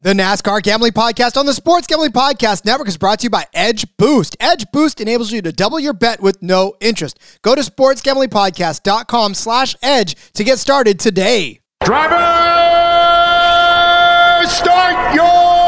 The NASCAR Gambling Podcast on the Sports Gambling Podcast Network is brought to you by Edge Boost. Edge Boost enables you to double your bet with no interest. Go to sportsgamblingpodcast.com slash edge to get started today. Driver, start your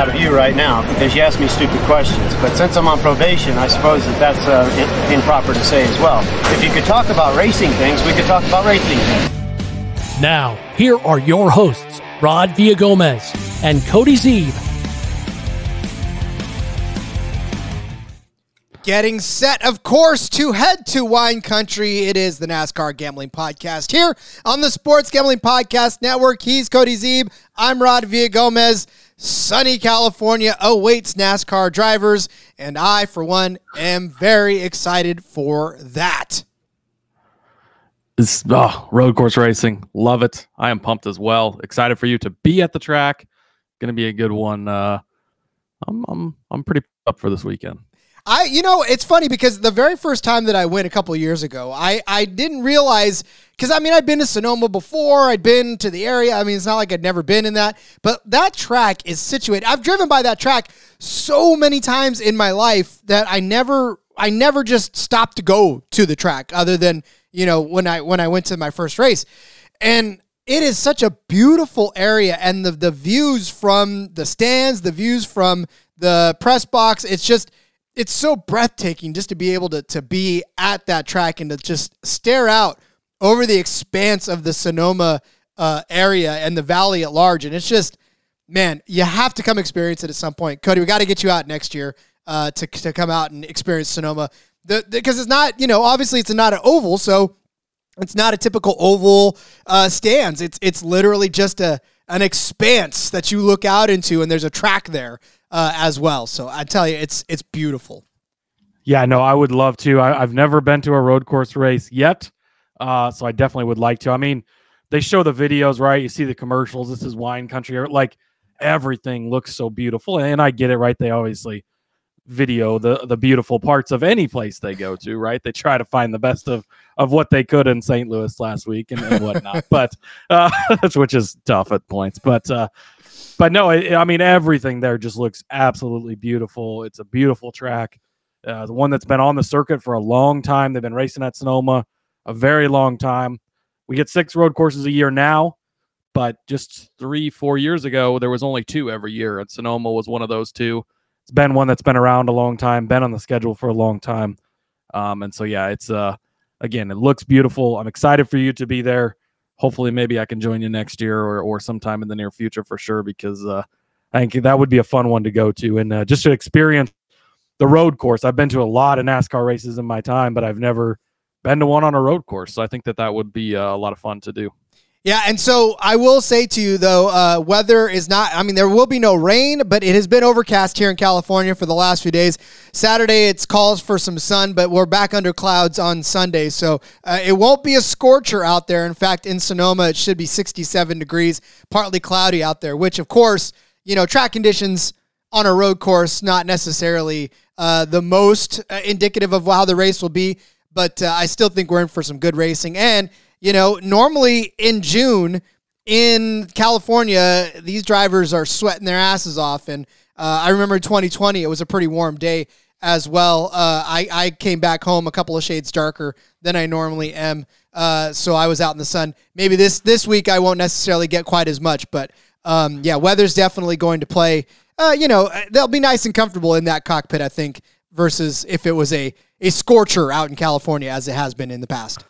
out of you right now because you ask me stupid questions. But since I'm on probation, I suppose that that's uh, improper to say as well. If you could talk about racing things, we could talk about racing things. Now, here are your hosts, Rod Villagomez and Cody Zeeb. Getting set, of course, to head to wine country. It is the NASCAR Gambling Podcast here on the Sports Gambling Podcast Network. He's Cody Zeeb. I'm Rod Villagomez. Sunny California awaits NASCAR drivers, and I, for one, am very excited for that. It's oh, road course racing. Love it. I am pumped as well. Excited for you to be at the track. Going to be a good one. Uh, I'm I'm I'm pretty up for this weekend. I, you know, it's funny because the very first time that I went a couple years ago, I, I didn't realize because I mean I'd been to Sonoma before, I'd been to the area. I mean, it's not like I'd never been in that, but that track is situated. I've driven by that track so many times in my life that I never, I never just stopped to go to the track, other than you know when I when I went to my first race, and it is such a beautiful area, and the the views from the stands, the views from the press box, it's just it's so breathtaking just to be able to to be at that track and to just stare out over the expanse of the Sonoma uh, area and the valley at large. And it's just, man, you have to come experience it at some point. Cody, we got to get you out next year uh, to to come out and experience Sonoma. Because it's not, you know, obviously it's not an oval, so it's not a typical oval uh, stands. It's it's literally just a an expanse that you look out into, and there's a track there uh, as well. So I tell you, it's it's beautiful. Yeah, no, I would love to. I, have never been to a road course race yet, uh, so I definitely would like to. I mean, they show the videos, right? You see the commercials. This is wine country. Like everything looks so beautiful, and I get it, right? They obviously video the the beautiful parts of any place they go to, right? They try to find the best of of what they could in St. Louis last week and, and whatnot, but uh, which is tough at points. But uh, but no, it, I mean everything there just looks absolutely beautiful. It's a beautiful track, uh, the one that's been on the circuit for a long time. They've been racing at Sonoma a very long time. We get six road courses a year now, but just three, four years ago, there was only two every year, and Sonoma was one of those two. It's been one that's been around a long time, been on the schedule for a long time, um, and so yeah, it's uh again, it looks beautiful. I'm excited for you to be there hopefully maybe I can join you next year or, or sometime in the near future for sure because uh, I think that would be a fun one to go to and uh, just to experience the road course. I've been to a lot of NASCAR races in my time, but I've never been to one on a road course. So I think that that would be uh, a lot of fun to do. Yeah, and so I will say to you though, uh, weather is not. I mean, there will be no rain, but it has been overcast here in California for the last few days. Saturday, it's calls for some sun, but we're back under clouds on Sunday, so uh, it won't be a scorcher out there. In fact, in Sonoma, it should be 67 degrees, partly cloudy out there. Which, of course, you know, track conditions on a road course not necessarily uh, the most uh, indicative of how the race will be, but uh, I still think we're in for some good racing and you know, normally in June in California, these drivers are sweating their asses off. And uh, I remember 2020, it was a pretty warm day as well. Uh, I, I came back home a couple of shades darker than I normally am. Uh, so I was out in the sun. Maybe this this week I won't necessarily get quite as much, but um, yeah, weather's definitely going to play. Uh, you know, they'll be nice and comfortable in that cockpit, I think, versus if it was a a scorcher out in California as it has been in the past.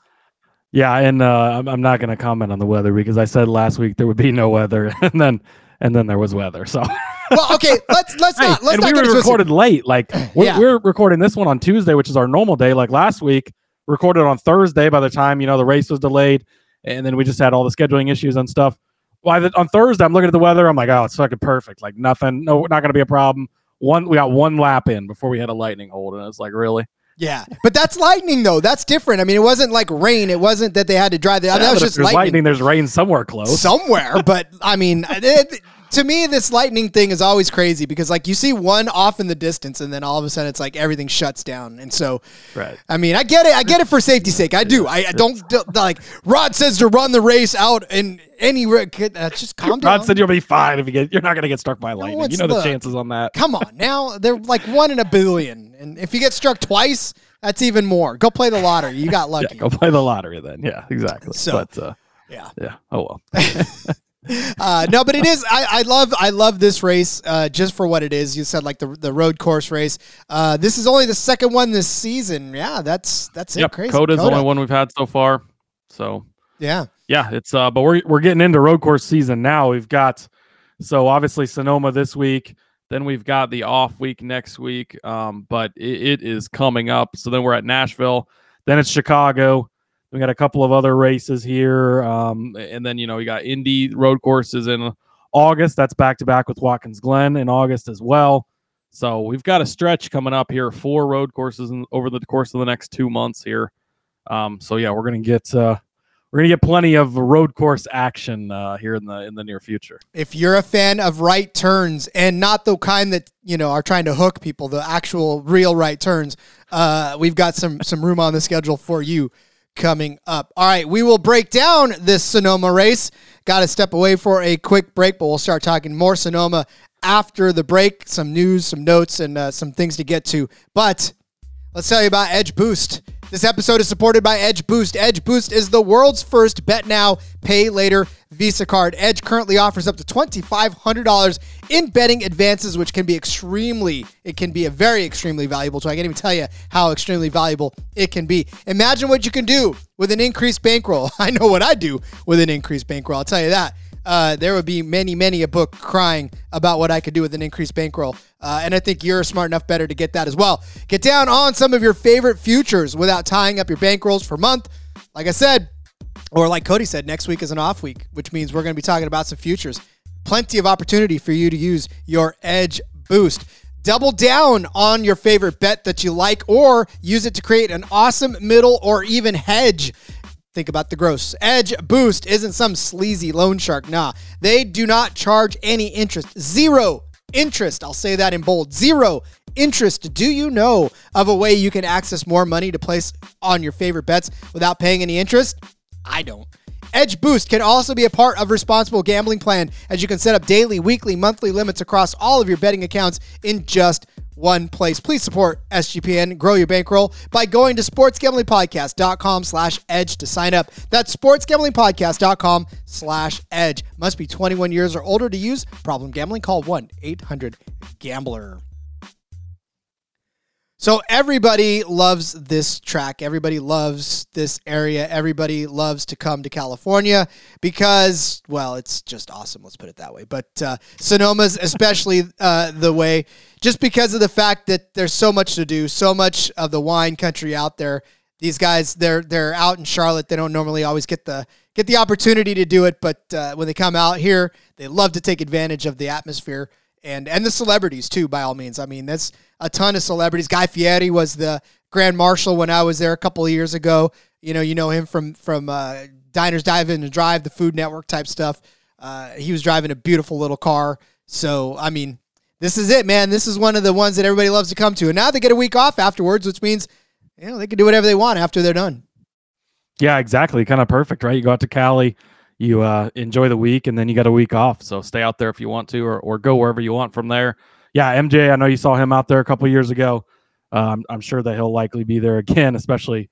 Yeah, and uh, I'm, I'm not going to comment on the weather because I said last week there would be no weather, and then and then there was weather. So well, okay, let's let's Hey, not let's and not we get were twisted. recorded late. Like we're, Yeah. we're recording this one on Tuesday, which is our normal day. Like last week, recorded on Thursday. By the time you know the race was delayed, and then we just had all the scheduling issues and stuff. Why the, on Thursday? I'm looking at the weather. I'm like, oh, it's fucking perfect. Like nothing. No, not going to be a problem. One, we got one lap in before we had a lightning hold, and it's like really. Yeah, but that's lightning though. That's different. I mean, it wasn't like rain. It wasn't that they had to drive. The, I mean, Yeah, that was but if just there's lightning. There's rain somewhere close. somewhere. but I mean, it, to me, this lightning thing is always crazy because like you see one off in the distance, and then all of a sudden it's like everything shuts down. And so, Right. I mean, I get it. I get it for safety's sake. I do. I, I don't like. Rod says to run the race out in any. ra- kid, Uh, just calm down. Rod said you'll be fine if you get. You're not going to get struck by lightning. it's You know the the- chances on that. Come on now. They're like one in a billion, and if you get struck twice, that's even more. Go play the lottery. You got Yeah, lucky. go play the lottery then. Yeah, exactly. So- but uh, yeah. yeah. Oh well. Uh, no, but it is. I, I love. I love this race uh, just for what it is. You said like the the road course race. Uh, this is only the second one this season. Yeah, that's that's it. Yep. Crazy. COTA's the only one we've had so far. So Yeah. yeah, it's uh, but we're we're getting into road course season now. We've got so obviously Sonoma this week. Then we've got the off week next week. Um, but it, it is coming up. So then we're at Nashville. Then it's Chicago. We got a couple of other races here. Um, and then you know we got Indy road courses in August. That's back to back with Watkins Glen in August as well. So we've got a stretch coming up here, four road courses in, over the course of the next two months here. Um, so yeah, we're gonna get uh, we're gonna get plenty of road course action uh, here in the in the near future. If you're a fan of right turns and not the kind that you know are trying to hook people, the actual real right turns, uh, we've got some some room on the schedule for you coming up. All right, we will break down this Sonoma race. Got to step away for a quick break, but we'll start talking more Sonoma after the break. Some news, some notes, and uh, some things to get to. But Let's tell you about Edge Boost. This episode is supported by Edge Boost. Edge Boost is the world's first bet now, pay later Visa card. Edge currently offers up to $2,500 in betting advances, which can be extremely, it can be a very extremely valuable. So I can't even tell you how extremely valuable it can be. Imagine what you can do with an increased bankroll. I know what I do with an increased bankroll. I'll tell you that uh, there would be many, many a book crying about what I could do with an increased bankroll. Uh, and I think you're smart enough better to get that as well. Get down on some of your favorite futures without tying up your bankrolls for a month. Like I said, or like Cody said, next week is an off week, which means we're going to be talking about some futures. Plenty of opportunity for you to use your Edge Boost. Double down on your favorite bet that you like, or use it to create an awesome middle or even hedge. Think about the gross. Edge Boost isn't some sleazy loan shark. Nah, they do not charge any interest. Zero interest. I'll say that in bold. Zero interest. Do you know of a way you can access more money to place on your favorite bets without paying any interest? I don't. Edge Boost can also be a part of responsible gambling plan as you can set up daily, weekly, monthly limits across all of your betting accounts in just one place. Please support SGPN, grow your bankroll by going to sportsgamblingpodcast.com slash edge to sign up. That's sportsgamblingpodcast.com slash edge. Must be 21 years or older to use. Problem gambling? Call 1-800-GAMBLER. So everybody loves this track. Everybody loves this area. Everybody loves to come to California because, well, it's just awesome. Let's put it that way. But uh, Sonoma's especially uh, the way, just because of the fact that there's so much to do, so much of the wine country out there. These guys, they're they're out in Charlotte. They don't normally always get the get the opportunity to do it, but uh, when they come out here, they love to take advantage of the atmosphere and and the celebrities too. By all means, I mean that's a ton of celebrities. Guy Fieri was the grand marshal when I was there a couple of years ago. You know, you know him from from uh, Diners, Dive In and Drive, the Food Network type stuff. Uh, he was driving a beautiful little car. So I mean, this is it, man. This is one of the ones that everybody loves to come to. And now they get a week off afterwards, which means you know they can do whatever they want after they're done. Yeah, exactly. Kind of perfect, right? You go out to Cali, you uh, enjoy the week, and then you got a week off. So stay out there if you want to, or, or go wherever you want from there. Yeah, MJ, I know you saw him out there a couple years ago. Um, I'm sure that he'll likely be there again, especially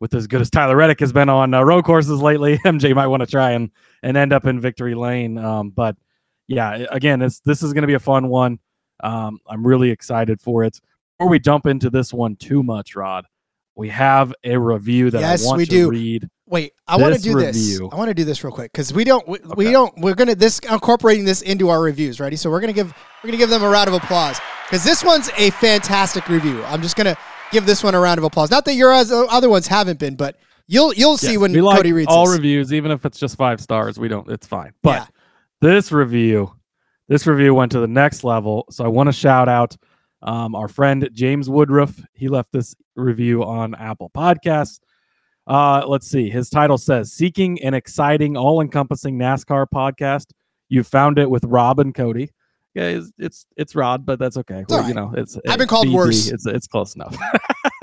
with as good as Tyler Reddick has been on uh, road courses lately. MJ might want to try and and end up in victory lane. Um, but yeah, again, it's this is going to be a fun one. Um, I'm really excited for it. Before we jump into this one too much, Rod, we have a review that Yes, I want we to do. read Wait, I want to do this. I want to do this real quick because we don't. We, we don't. We're gonna this incorporating this into our reviews. Ready? So we're gonna give we're gonna give them a round of applause because this one's a fantastic review. I'm just gonna give this one a round of applause. Not that your other ones haven't been, but you'll you'll see Yes, when like Cody reads all this. reviews, even if it's just five stars, we don't. It's fine. But Yeah. this review, this review went to the next level. So I want to shout out um, our friend James Woodruff. He left this review on Apple Podcasts. Uh, let's see. His title says "Seeking an exciting, all-encompassing NASCAR podcast." You found it with Rob and Cody. Yeah, it's it's, it's Rod, but that's okay. Well, all You know, it's I've been called BD. worse. It's it's close enough.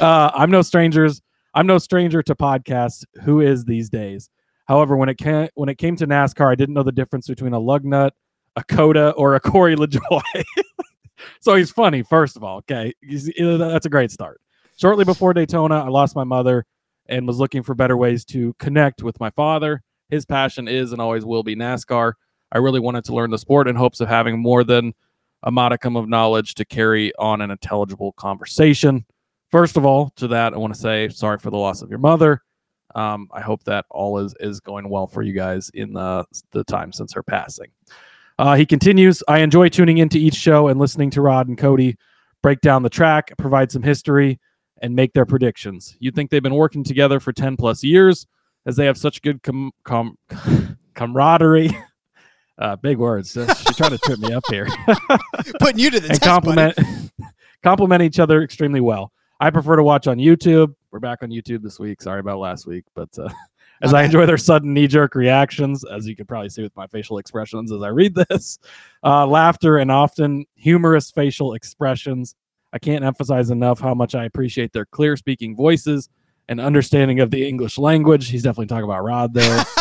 uh, I'm no strangers. I'm no stranger to podcasts. Who is these days? However, when it came when it came to NASCAR, I didn't know the difference between a lug nut, a COTA, or a Corey LaJoie. so he's funny, first of all. Okay, He's- that's a great start. Shortly before Daytona, I lost my mother and was looking for better ways to connect with my father. His passion is and always will be NASCAR. I really wanted to learn the sport in hopes of having more than a modicum of knowledge to carry on an intelligible conversation. First of all, to that, I want to say sorry for the loss of your mother. Um, I hope that all is is going well for you guys in the the time since her passing. Uh, he continues. I enjoy tuning into each show and listening to Rod and Cody break down the track, provide some history, and make their predictions. You'd think they've been working together for ten plus years, as they have such good com- com- camaraderie. Uh, big words. She's trying to trip me up here Putting you to the and test, compliment compliment each other extremely well. I prefer to watch on YouTube. We're back on YouTube this week. Sorry about last week, but uh, as I enjoy their sudden knee jerk reactions, as you can probably see with my facial expressions as I read this, uh, laughter and often humorous facial expressions. I can't emphasize enough how much I appreciate their clear speaking voices and understanding of the English language. He's definitely talking about Rod there.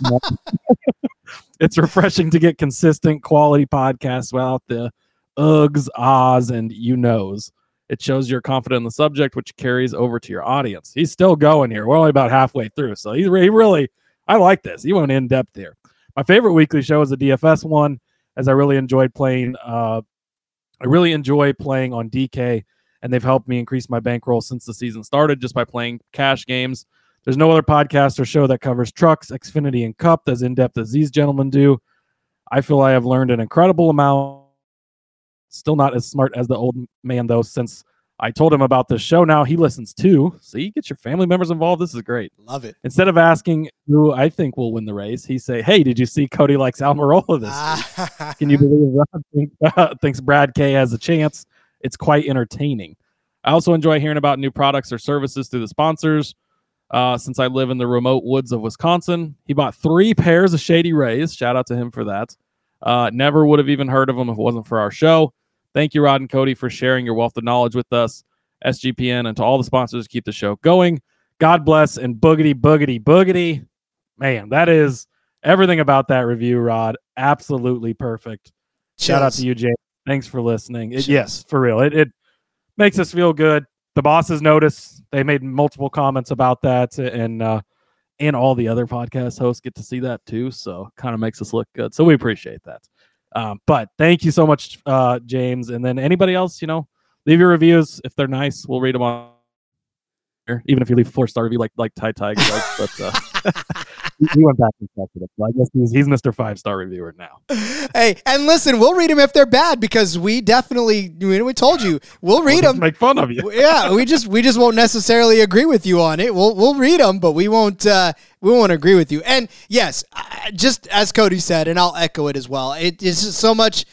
it's refreshing to get consistent quality podcasts without the ughs, ahs, and you knows. It shows you're confident in the subject, which carries over to your audience. He's still going here. We're only about halfway through, so he, he really, I like this. He went in depth here. My favorite weekly show is the DFS one, as I really enjoyed playing. Uh, I really enjoy playing on DK, and they've helped me increase my bankroll since the season started just by playing cash games. There's no other podcast or show that covers trucks, Xfinity, and Cup as in depth as these gentlemen do. I feel I have learned an incredible amount. Still not as smart as the old man, though, since I told him about this show. Now he listens too. See, get your family members involved. This is great. Love it. Instead of asking who I think will win the race, he say, "Hey, did you see Cody likes Almirola this week? Ah. Can you believe Rob think, thinks Brad K has a chance? It's quite entertaining. I also enjoy hearing about new products or services through the sponsors. Uh, since I live in the remote woods of Wisconsin, he bought three pairs of Shady Rays. Shout out to him for that. Uh, never would have even heard of them if it wasn't for our show. Thank you, Rod and Cody, for sharing your wealth of knowledge with us, SGPN, and to all the sponsors to keep the show going. God bless and boogity, boogity, boogity. Man, that is everything about that review, Rod. Absolutely perfect. Shout out to you, Jay. Thanks for listening. It, yes, for real. It, it makes us feel good. The bosses notice. They made multiple comments about that, and uh, and all the other podcast hosts get to see that too. So kind of makes us look good. So we appreciate that. Um, but thank you so much, uh, James. And then anybody else, you know, leave your reviews if they're nice. We'll read them on. Even if you leave a four star review like like Ty Tiger does, but uh, he- went back and checked it. So I guess he's he's Mr. Five Star Reviewer now. hey, and listen, we'll read them if they're bad because we definitely we, we told you we'll read We'll them. Make fun of you. yeah, we just we just won't necessarily agree with you on it. We'll we'll read them, but we won't uh, we won't agree with you. And yes, just as Cody said, and I'll echo it as well. It is so much.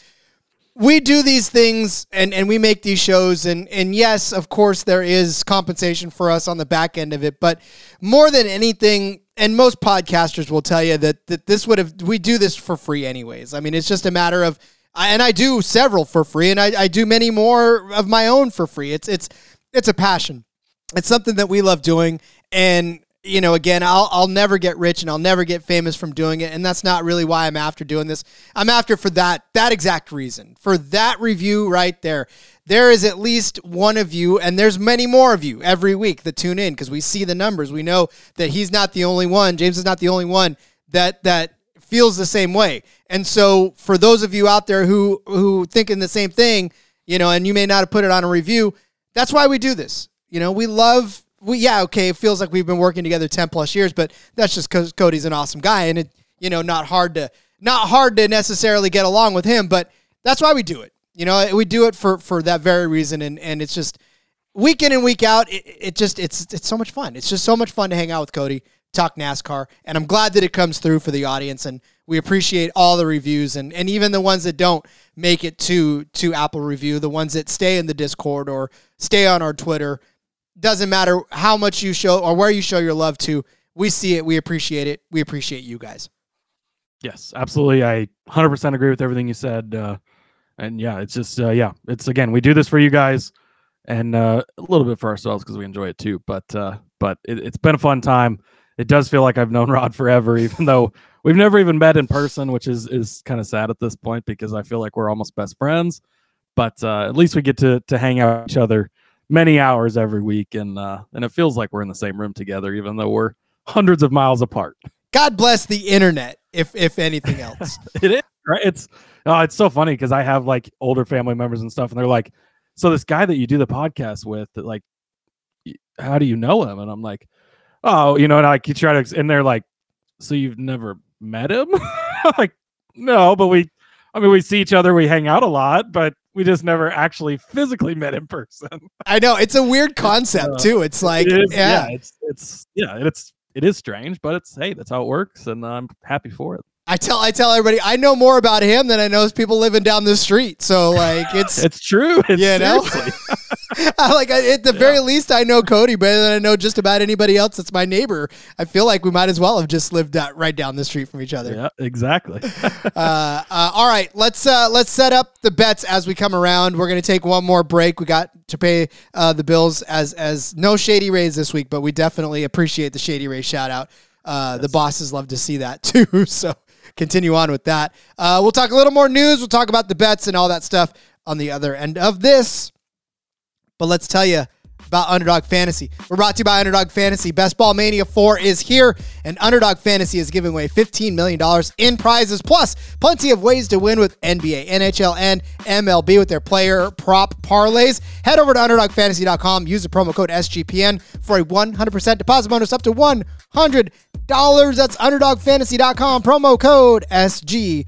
We do these things and and we make these shows and and yes, of course there is compensation for us on the back end of it, but more than anything. And most podcasters will tell you that, that this would have we do this for free anyways. I mean, it's just a matter of and I do several for free, and I, I do many more of my own for free. It's it's it's a passion. It's something that we love doing, and you know, again, I'll I'll never get rich and I'll never get famous from doing it, and that's not really why I'm after doing this. I'm after for that that exact reason, for that review right there. There is at least one of you, and there's many more of you every week that tune in because we see the numbers. We know that he's not the only one. James is not the only one that that feels the same way. And so for those of you out there who who thinking the same thing, you know, and you may not have put it on a review, that's why we do this. You know, we love we, yeah, okay, it feels like we've been working together 10 plus years, but that's just because Cody's an awesome guy and it, you know, not hard to, not hard to necessarily get along with him, but that's why we do it. You know, we do it for, for that very reason. And, and it's just week in and week out. It, it just, it's, it's so much fun. It's just so much fun to hang out with Cody, talk NASCAR. And I'm glad that it comes through for the audience. And we appreciate all the reviews and, and even the ones that don't make it to, to Apple review, the ones that stay in the discord or stay on our Twitter doesn't matter how much you show or where you show your love to. We see it. We appreciate it. We appreciate you guys. Yes, absolutely. I 100% agree with everything you said. Uh, and yeah, it's just, uh, yeah, it's again, we do this for you guys and uh, a little bit for ourselves because we enjoy it too. But, uh, but it, it's been a fun time. It does feel like I've known Rod forever, even though we've never even met in person, which is, is kind of sad at this point because I feel like we're almost best friends. But uh, at least we get to, to hang out with each other many hours every week, and uh, and it feels like we're in the same room together, even though we're hundreds of miles apart. God bless the internet, if if anything else. it is right. It's oh, it's so funny because I have like older family members and stuff, and they're like, "So this guy that you do the podcast with, that like, how do you know him?" And I'm like, "Oh, you know," and I like, try to, and they're like, "So you've never met him?" Like, "No, but we." I mean, we see each other, we hang out a lot, but we just never actually physically met in person. I know it's a weird concept uh, too. It's like, it is, yeah. yeah, it's it's yeah, it's it is strange, but it's hey, that's how it works, and I'm happy for it. I tell I tell everybody I know more about him than I know people living down the street. So like it's it's true. It's you know, I, like I, at the yeah. very least I know Cody better than I know just about anybody else that's my neighbor. I feel like we might as well have just lived right down the street from each other. Yeah, exactly. uh, uh, all right, let's uh, let's set up the bets as we come around. We're gonna take one more break. We got to pay uh, the bills as as no shady rays this week, but we definitely appreciate the shady ray shout out. Uh, yes. The bosses love to see that too. So continue on with that. Uh, we'll talk a little more news. We'll talk about the bets and all that stuff on the other end of this. But let's tell you about Underdog Fantasy. We're brought to you by Underdog Fantasy. Best Ball Mania 4 is here, and Underdog Fantasy is giving away $15 million in prizes, plus plenty of ways to win with NBA, NHL, and MLB with their player prop parlays. Head over to UnderdogFantasy.com, use the promo code SGPN for a 100% deposit bonus up to $100. That's UnderdogFantasy.com, promo code SGPN.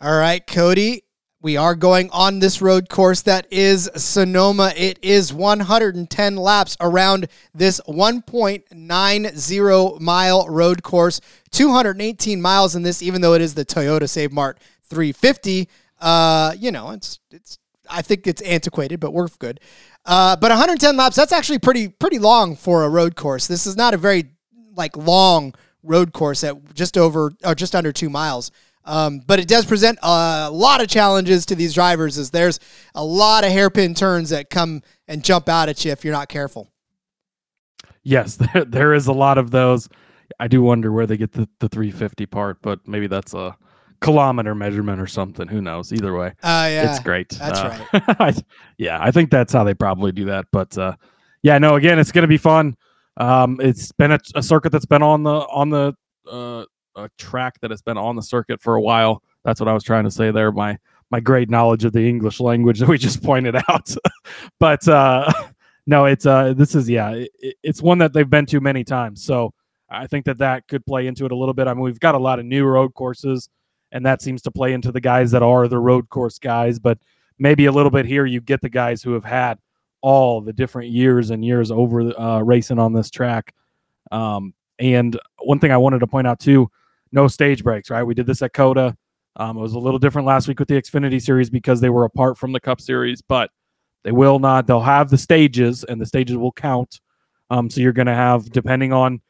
All right, Cody we are going on this road course that is Sonoma. It is 110 laps around this 1.90 mile road course. 218 miles in this, even though it is the Toyota Save Mart 350. Uh, you know, it's it's. I think it's antiquated, but we're good. Uh, but 110 laps. That's actually pretty pretty long for a road course. This is not a very like long road course at just over or just under two miles. Um, but it does present a lot of challenges to these drivers as there's a lot of hairpin turns that come and jump out at you if you're not careful. Yes, there, there is a lot of those. I do wonder where they get the, the 350 part, but maybe that's a kilometer measurement or something. Who knows? Either way, uh, yeah, it's great. That's uh, right. yeah, I think that's how they probably do that. But uh, yeah, no, again, it's going to be fun. Um, it's been a, a, circuit that's been on the on the uh, a track that has been on the circuit for a while. That's what I was trying to say there. My my great knowledge of the English language that we just pointed out. but uh, no, it's uh, this is yeah, it, it's one that they've been to many times. So I think that that could play into it a little bit. I mean, we've got a lot of new road courses, and that seems to play into the guys that are the road course guys. But maybe a little bit here, you get the guys who have had all the different years and years over uh, racing on this track. Um, and one thing I wanted to point out too, no stage breaks, right? We did this at COTA. Um, it was a little different last week with the Xfinity series because they were apart from the Cup series, but they will not. They'll have the stages, and the stages will count. Um, so you're going to have, depending on,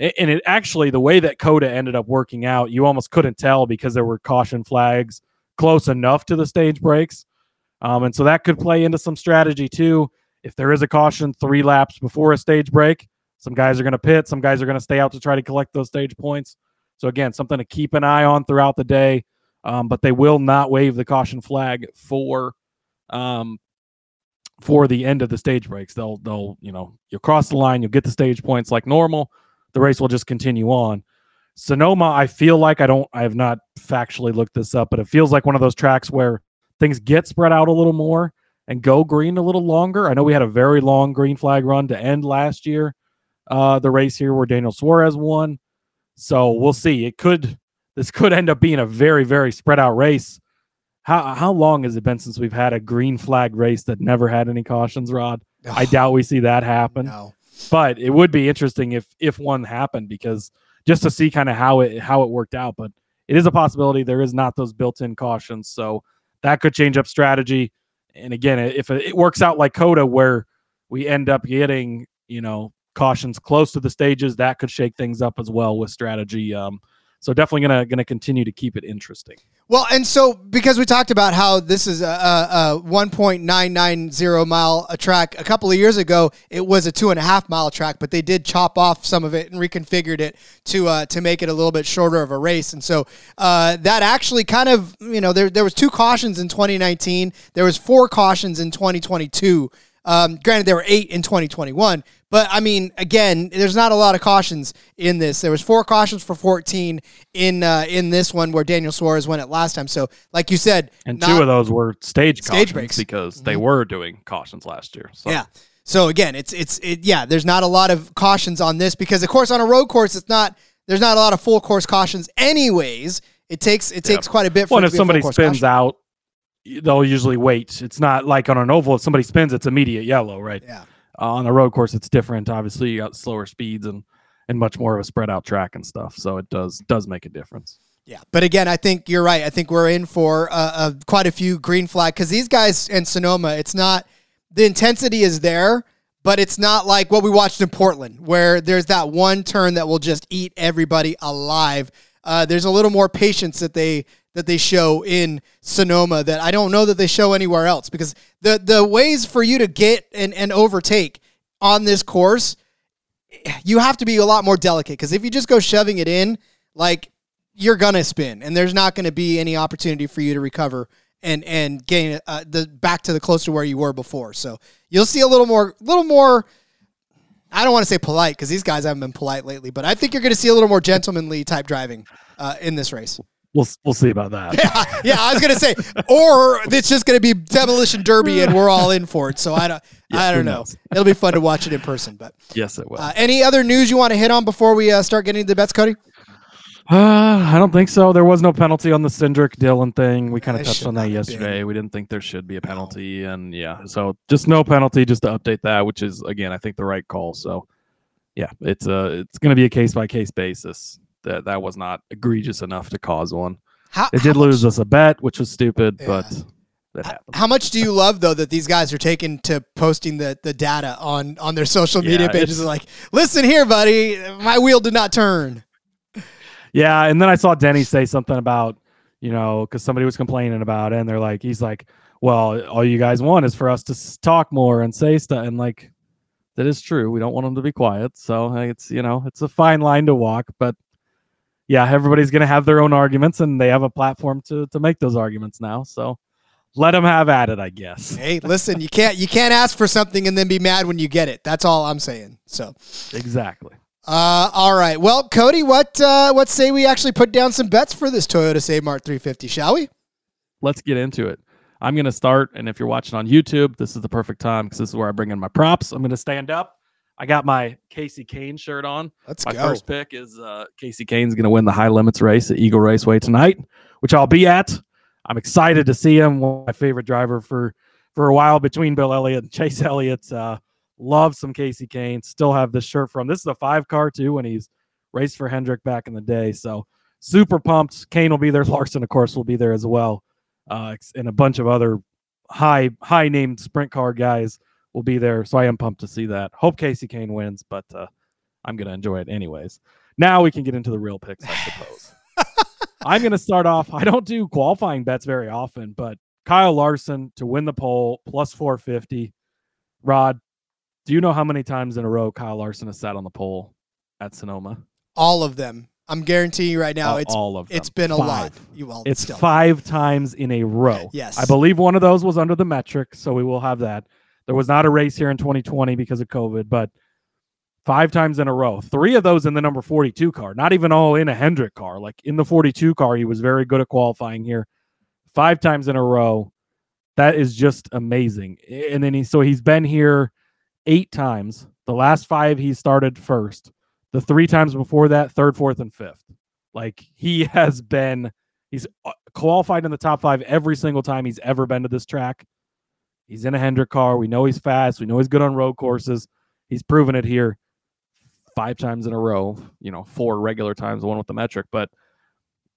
and it actually the way that COTA ended up working out, you almost couldn't tell because there were caution flags close enough to the stage breaks, um, and so that could play into some strategy too. If there is a caution three laps before a stage break, some guys are going to pit, some guys are going to stay out to try to collect those stage points. So again, something to keep an eye on throughout the day. Um, but they will not wave the caution flag for um, for the end of the stage breaks. They'll they'll you know you'll cross the line, you'll get the stage points like normal. The race will just continue on. Sonoma, I feel like I don't I have not factually looked this up, but it feels like one of those tracks where things get spread out a little more. and go green a little longer. I know we had a very long green flag run to end last year, uh, the race here where Daniel Suarez won. So we'll see. It could this could end up being a very very spread out race. How how long has it been since we've had a green flag race that never had any cautions, Rod? I doubt we see that happen. No. But it would be interesting if if one happened because just to see kind of how it how it worked out. But it is a possibility. There is not those built-in cautions, so that could change up strategy. And again, if it works out like COTA where we end up getting you know cautions close to the stages, that could shake things up as well with strategy. Um, so definitely gonna gonna continue to keep it interesting. Well, and so because we talked about how this is a, a, a 1.990 mile a track a couple of years ago, it was a two and a half mile track, but they did chop off some of it and reconfigured it to uh, to make it a little bit shorter of a race. And so uh, that actually kind of you know there there was two cautions in 2019, there was four cautions in 2022. Um, granted, there were eight in 2021, but I mean, again, there's not a lot of cautions in this. There was four cautions for 14 in uh, in this one where Daniel Suarez won it last time. So, like you said, and not, two of those were stage Stage cautions breaks. because Mm-hmm. they were doing cautions last year. So. Yeah. So again, it's it's it, yeah. There's not a lot of cautions on this because, of course, on a road course, it's not. There's not a lot of full course cautions, anyways. It takes it takes quite a bit. For Well, it and to if somebody spins caution. out, they'll usually wait. It's not like on an oval. If somebody spins, it's immediate yellow, right? Yeah. Uh, on a road course, it's different. Obviously, you got slower speeds and and much more of a spread out track and stuff. So it does does make a difference. Yeah, but again, I think you're right. I think we're in for uh, uh, quite a few green flag because these guys in Sonoma, it's not the intensity is there, but it's not like what we watched in Portland, where there's that one turn that will just eat everybody alive. Uh, there's a little more patience that they that they show in Sonoma that I don't know that they show anywhere else because the the ways for you to get and, and overtake on this course, you have to be a lot more delicate because if you just go shoving it in, like you're gonna spin, and there's not gonna be any opportunity for you to recover and and gain uh, the back to the close to where you were before. So you'll see a little more, little more. I don't want to say polite because these guys haven't been polite lately, but I think you're going to see a little more gentlemanly type driving uh, in this race. We'll we'll see about that. yeah, yeah I was going to say, or it's just going to be demolition derby, and we're all in for it. So I don't, I don't know. knows? It'll be fun to watch it in person. But yes, it will. uh, any other news you want to hit on before we uh, start getting to the bets, Cody? Uh, I don't think so. There was no penalty on the Cindric Dillon thing. We kind of touched on that have been. yesterday. We didn't think there should be a penalty, and yeah, so just no penalty, just to update that, which is again, I think the right call. So, yeah, it's a it's going to be a case by case basis. That that was not egregious enough to cause one. How, It did lose much- us a bet, which was stupid, Yeah. but that happened. How much do you love though that these guys are taking to posting the, the data on on their social media Yeah, pages? Like, listen here, buddy, my wheel did not turn. Yeah, and then I saw Denny say something about, you know, because somebody was complaining about it, and they're like, he's like, well, all you guys want is for us to talk more and say stuff, and like, that is true. We don't want them to be quiet, so it's you know, it's a fine line to walk, but yeah, everybody's gonna have their own arguments, and they have a platform to to make those arguments now. So let them have at it, I guess. Hey, listen, you can't you can't ask for something and then be mad when you get it. That's all I'm saying. So, Exactly. uh, all right. Well, Cody, what uh, what say we actually put down some bets for this Toyota Save Mart 350? Shall we? let's get into it. I'm going to start. And if you're watching on YouTube, this is the perfect time because this is where I bring in my props. I'm going to stand up. I got my Kasey Kahne shirt on. Let's my go. first pick is uh, Kasey Kahne's going to win the high limits race at Eagle Raceway tonight, which I'll be at. I'm excited to see him. My favorite driver for for a while between Bill Elliott and Chase Elliott. Uh, love some Kasey Kahne. Still have this shirt from. This is a five car too, when he's raced for Hendrick back in the day. So super pumped. Kahne will be there. Larson, of course, will be there as well, uh, and a bunch of other high high named sprint car guys will be there. So I am pumped to see that. Hope Kasey Kahne wins, but uh, I'm gonna enjoy it anyways. Now we can get into the real picks, I suppose. I'm gonna start off. I don't do qualifying bets very often, but Kyle Larson to win the pole plus 450. Rod, do you know how many times in a row Kyle Larson has sat on the pole at Sonoma? All of them. I'm guaranteeing you right now. all, it's all of them. it's been a lot. You well, It's still. five times in a row. Yes. I believe one of those was under the metric, so we will have that. There was not a race here in 2020 because of COVID, but five times in a row. Three of those in the number 42 car, not even all in a Hendrick car. Like in the 42 car, he was very good at qualifying here. Five times in a row. That is just amazing. And then he so he's been here eight times. The last five he started first. The three times before that, third, fourth, and fifth. Like he has been, he's uh, qualified in the top five every single time he's ever been to this track. He's in a Hendrick car. We know he's fast. We know he's good on road courses. He's proven it here five times in a row. You know, four regular times, one with the metric. But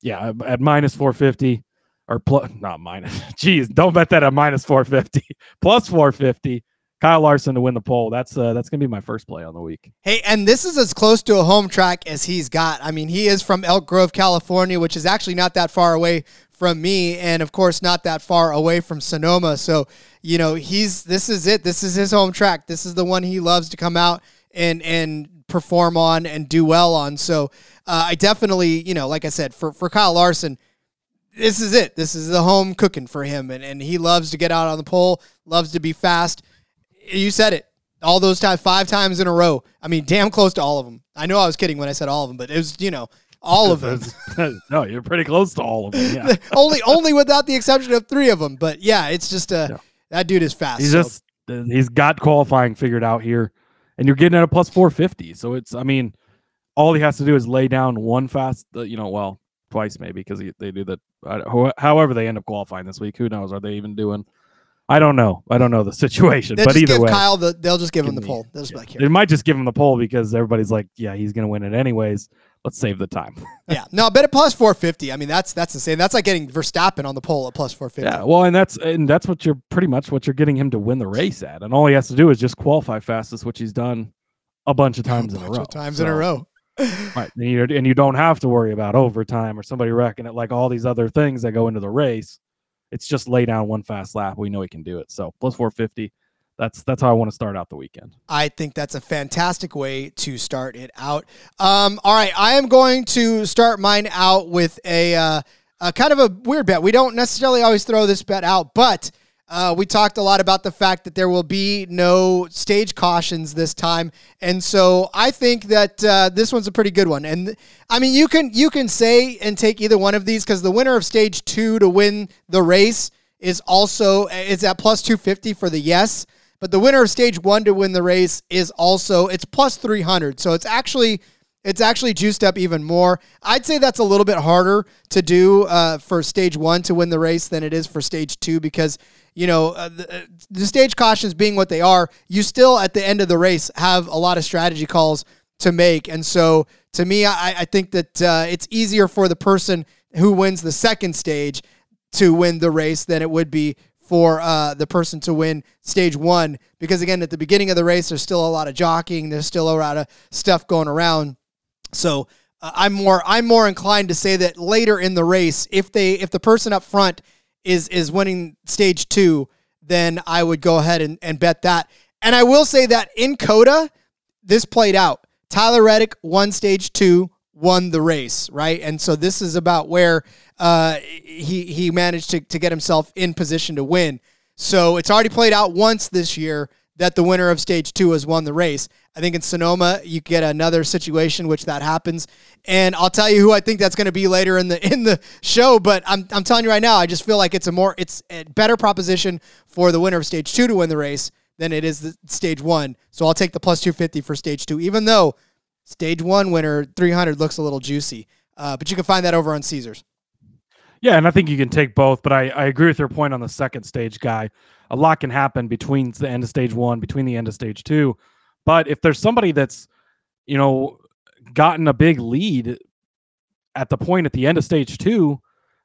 yeah, at minus 450 or plus, not minus. Geez, don't bet that at minus 450. Plus 450. Kyle Larson to win the pole. That's uh, that's gonna be my first play on the week. Hey, and this is as close to a home track as he's got. I mean, he is from Elk Grove, California, which is actually not that far away from me, and of course not that far away from Sonoma. So, you know, he's this is it. This is his home track. This is the one he loves to come out and and perform on and do well on. So, uh, I definitely, you know, like I said, for for Kyle Larson, this is it. This is the home cooking for him, and and he loves to get out on the pole, loves to be fast you said it all those times, five times in a row. I mean, damn close to all of them. I know I was kidding when I said all of them, but it was, you know, all of them. no, you're pretty close to all of them. Yeah. only, only without the exception of three of them. But yeah, it's just a yeah. that dude is fast. He's so. just he's got qualifying figured out here, and you're getting at a plus four fifty. So it's, I mean, all he has to do is lay down one fast. Uh, you know, well, twice maybe because they do that. Uh, however, they end up qualifying this week. Who knows? Are they even doing? I don't know. I don't know the situation, they'll but either way, Kyle, the, they'll just give him the pole. They'll just yeah. like, Here. They might just give him the pole because everybody's like, yeah, he's going to win it anyways. Let's save the time. yeah, no, bet at plus four fifty. I mean, that's that's insane. That's like getting Verstappen on the pole at plus four fifty. Yeah, well, and that's and that's what you're pretty much what you're getting him to win the race at, and all he has to do is just qualify fastest, which he's done a bunch of times a in a row. times so, in a row. right, and you, and you don't have to worry about overtime or somebody wrecking it like all these other things that go into the race it's just lay down one fast lap. We know he can do it. So plus 450. That's that's how I want to start out the weekend. I think that's a fantastic way to start it out. Um, all right, I am going to start mine out with a, uh, a kind of a weird bet. We don't necessarily always throw this bet out, but uh, we talked a lot about the fact that there will be no stage cautions this time, and so I think that uh, this one's a pretty good one. And I mean, you can you can say and take either one of these because the winner of stage two to win the race is also is at plus two fifty for the yes, but the winner of stage one to win the race is also it's plus three hundred. So it's actually it's actually juiced up even more. I'd say that's a little bit harder to do uh, for stage one to win the race than it is for stage two because you know, uh, the, uh, the stage cautions being what they are, you still at the end of the race have a lot of strategy calls to make. And so to me, I, I think that uh, it's easier for the person who wins the second stage to win the race than it would be for uh, the person to win stage one. Because again, at the beginning of the race, there's still a lot of jockeying, there's still a lot of stuff going around. So uh, I'm more I'm more inclined to say that later in the race, if they if the person up front is is winning stage two, then I would go ahead and, and bet that. And I will say that in COTA this played out. Tyler Reddick won stage two, won the race, right? And so this is about where uh, he he managed to, to get himself in position to win. So it's already played out once this year that the winner of stage two has won the race. I think in Sonoma you get another situation which that happens, and I'll tell you who I think that's going to be later in the in the show. But I'm I'm telling you right now, I just feel like it's a more it's a better proposition for the winner of stage two to win the race than it is the stage one. So I'll take the plus two fifty for stage two, even though stage one winner three hundred looks a little juicy. Uh, but you can find that over on Caesars. Yeah, and I think you can take both, but I, I agree with your point on the second stage guy a lot can happen between the end of stage one, between the end of stage two. But if there's somebody that's, you know, gotten a big lead at the point at the end of stage two,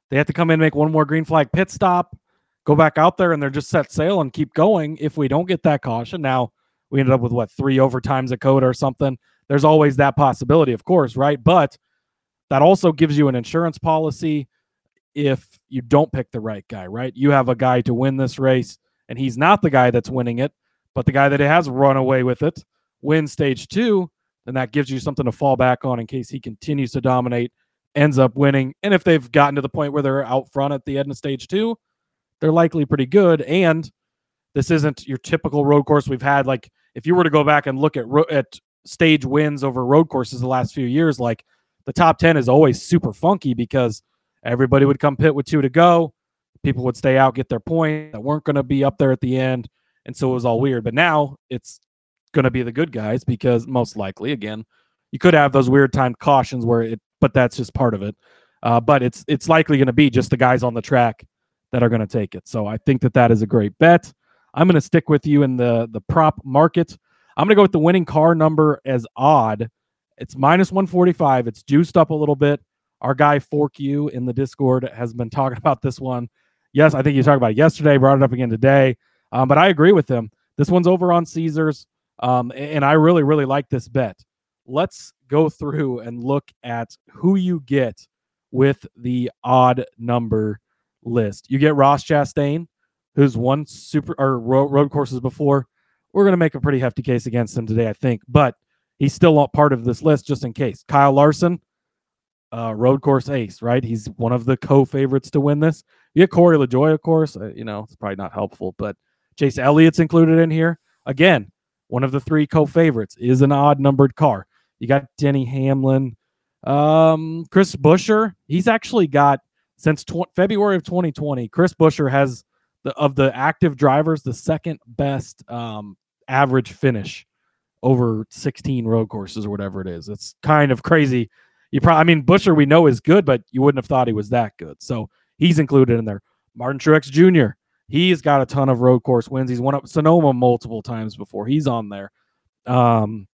they have to come in make one more green flag pit stop, go back out there, and they're just set sail and keep going. If we don't get that caution, now we ended up with what three overtimes at COTA or something. There's always that possibility, of course, right? But that also gives you an insurance policy if you don't pick the right guy, right? You have a guy to win this race and he's not the guy that's winning it, but the guy that has run away with it wins stage two, then that gives you something to fall back on in case he continues to dominate, ends up winning. And if they've gotten to the point where they're out front at the end of stage two, they're likely pretty good. And this isn't your typical road course we've had. Like if you were to go back and look at ro- at stage wins over road courses the last few years, like the top ten is always super funky because everybody would come pit with two to go people would stay out, get their point that weren't going to be up there at the end, and so it was all weird. But now it's going to be the good guys because most likely, again, you could have those weird timed cautions where it, but that's just part of it. Uh, but it's it's likely going to be just the guys on the track that are going to take it. So I think that that is a great bet. I'm going to stick with you in the the prop market. I'm going to go with the winning car number as odd. It's minus 145. It's juiced up a little bit. Our guy Fork You in the Discord has been talking about this one. Yes, I think you talked about it yesterday, brought it up again today. Um, but I agree with him. This one's over on Caesars. Um, and I really, really like this bet. Let's go through and look at who you get with the odd number list. You get Ross Chastain, who's won super or road, courses before. We're going to make a pretty hefty case against him today, I think, but he's still part of this list just in case. Kyle Larson, uh, road course ace, right? He's one of the co-favorites to win this. You get Corey LaJoie, of course. Uh, you know, it's probably not helpful, but Chase Elliott's included in here. Again, one of the three co-favorites is an odd numbered car. You got Denny Hamlin, um, Chris Buescher. He's actually got since tw- February of 2020. Chris Buescher has the of the active drivers the second best um, average finish over 16 road courses or whatever it is. It's kind of crazy. You probably, I mean, Buescher we know is good, but you wouldn't have thought he was that good. So he's included in there. Martin Truex Jr. He's got a ton of road course wins. He's won up Sonoma multiple times before. He's on there. Um,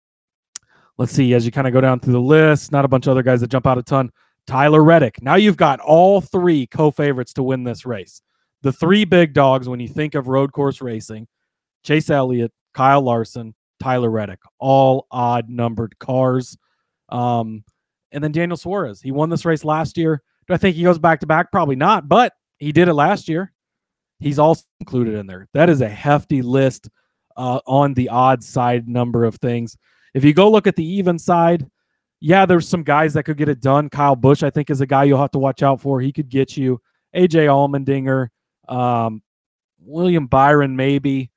let's see as you kind of go down through the list. Not a bunch of other guys that jump out a ton. Tyler Reddick. Now you've got all three co-favorites to win this race. The three big dogs when you think of road course racing: Chase Elliott, Kyle Larson, Tyler Reddick. All odd numbered cars. Um, and then Daniel Suarez. He won this race last year. Do I think he goes back to back? Probably not, but he did it last year. He's also included in there. That is a hefty list uh, on the odd side number of things. If you go look at the even side, yeah, there's some guys that could get it done. Kyle Busch, I think, is a guy you'll have to watch out for. He could get you. AJ Allmendinger, um, William Byron, maybe.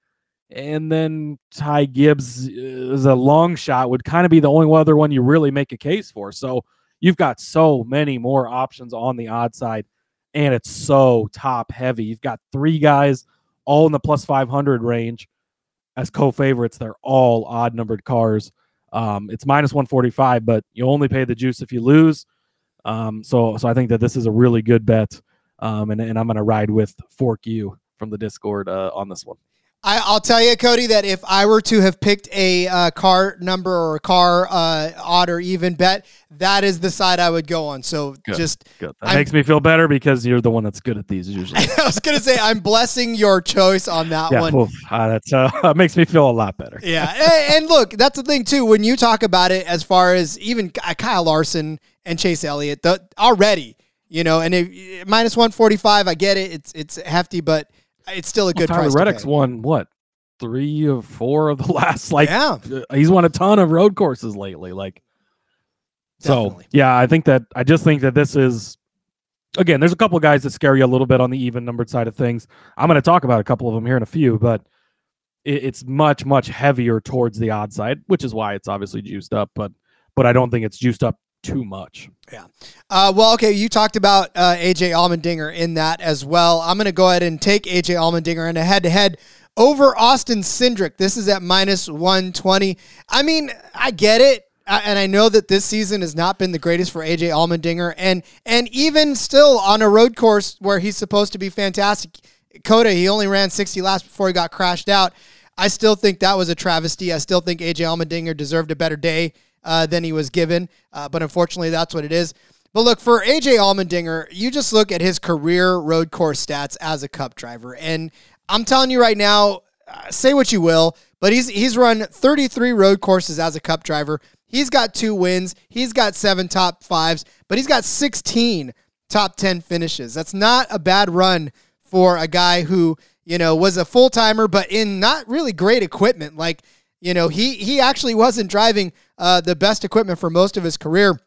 And then Ty Gibbs is a long shot, would kind of be the only other one you really make a case for. So you've got so many more options on the odd side, and it's so top heavy. You've got three guys all in the plus 500 range as co favorites. They're all odd numbered cars. Um, it's minus 145, but you only pay the juice if you lose. Um, so, so I think that this is a really good bet. Um, and, and I'm going to ride with Fork You from the Discord uh, on this one. I, will tell you, Cody, that if I were to have picked a uh, car number or a car uh, odd or even bet, that is the side I would go on. So good, just good. That I'm, makes me feel better because you're the one that's good at these usually. I was gonna say I'm blessing your choice on that yeah, one. Well, uh, uh, makes me feel a lot better. Yeah, and, and, look, that's the thing too. When you talk about it, as far as even Kyle Larson and Chase Elliott, the, already, you know, and if, minus one forty five, I get it. It's it's hefty, but it's still a good well, Tyler price. Reddick's won what three or four of the last like yeah. he's won a ton of road courses lately like Definitely. so yeah i think that i just think that this is again there's a couple of guys that scare you a little bit on the even numbered side of things i'm going to talk about a couple of them here in a few but it, it's much much heavier towards the odd side which is why it's obviously juiced up but but i don't think it's juiced up too much. Yeah. Uh, well, okay. You talked about uh, AJ Allmendinger in that as well. I'm going to go ahead and take AJ Allmendinger in a head to head over Austin Cindric. This is at minus 120. I mean, I get it. And I know that this season has not been the greatest for AJ Allmendinger, and and even still on a road course where he's supposed to be fantastic, COTA he only ran 60 laps before he got crashed out. I still think that was a travesty. I still think AJ Allmendinger deserved a better day uh, than he was given, uh, but unfortunately, that's what it is. But look, for AJ Allmendinger, you just look at his career road course stats as a cup driver. And I'm telling you right now, uh, say what you will, but he's he's run 33 road courses as a cup driver. He's got two wins. He's got seven top fives, but he's got 16 top 10 finishes. That's not a bad run for a guy who, you know, was a full timer, but in not really great equipment. Like, you know, he he actually wasn't driving uh, the best equipment for most of his career.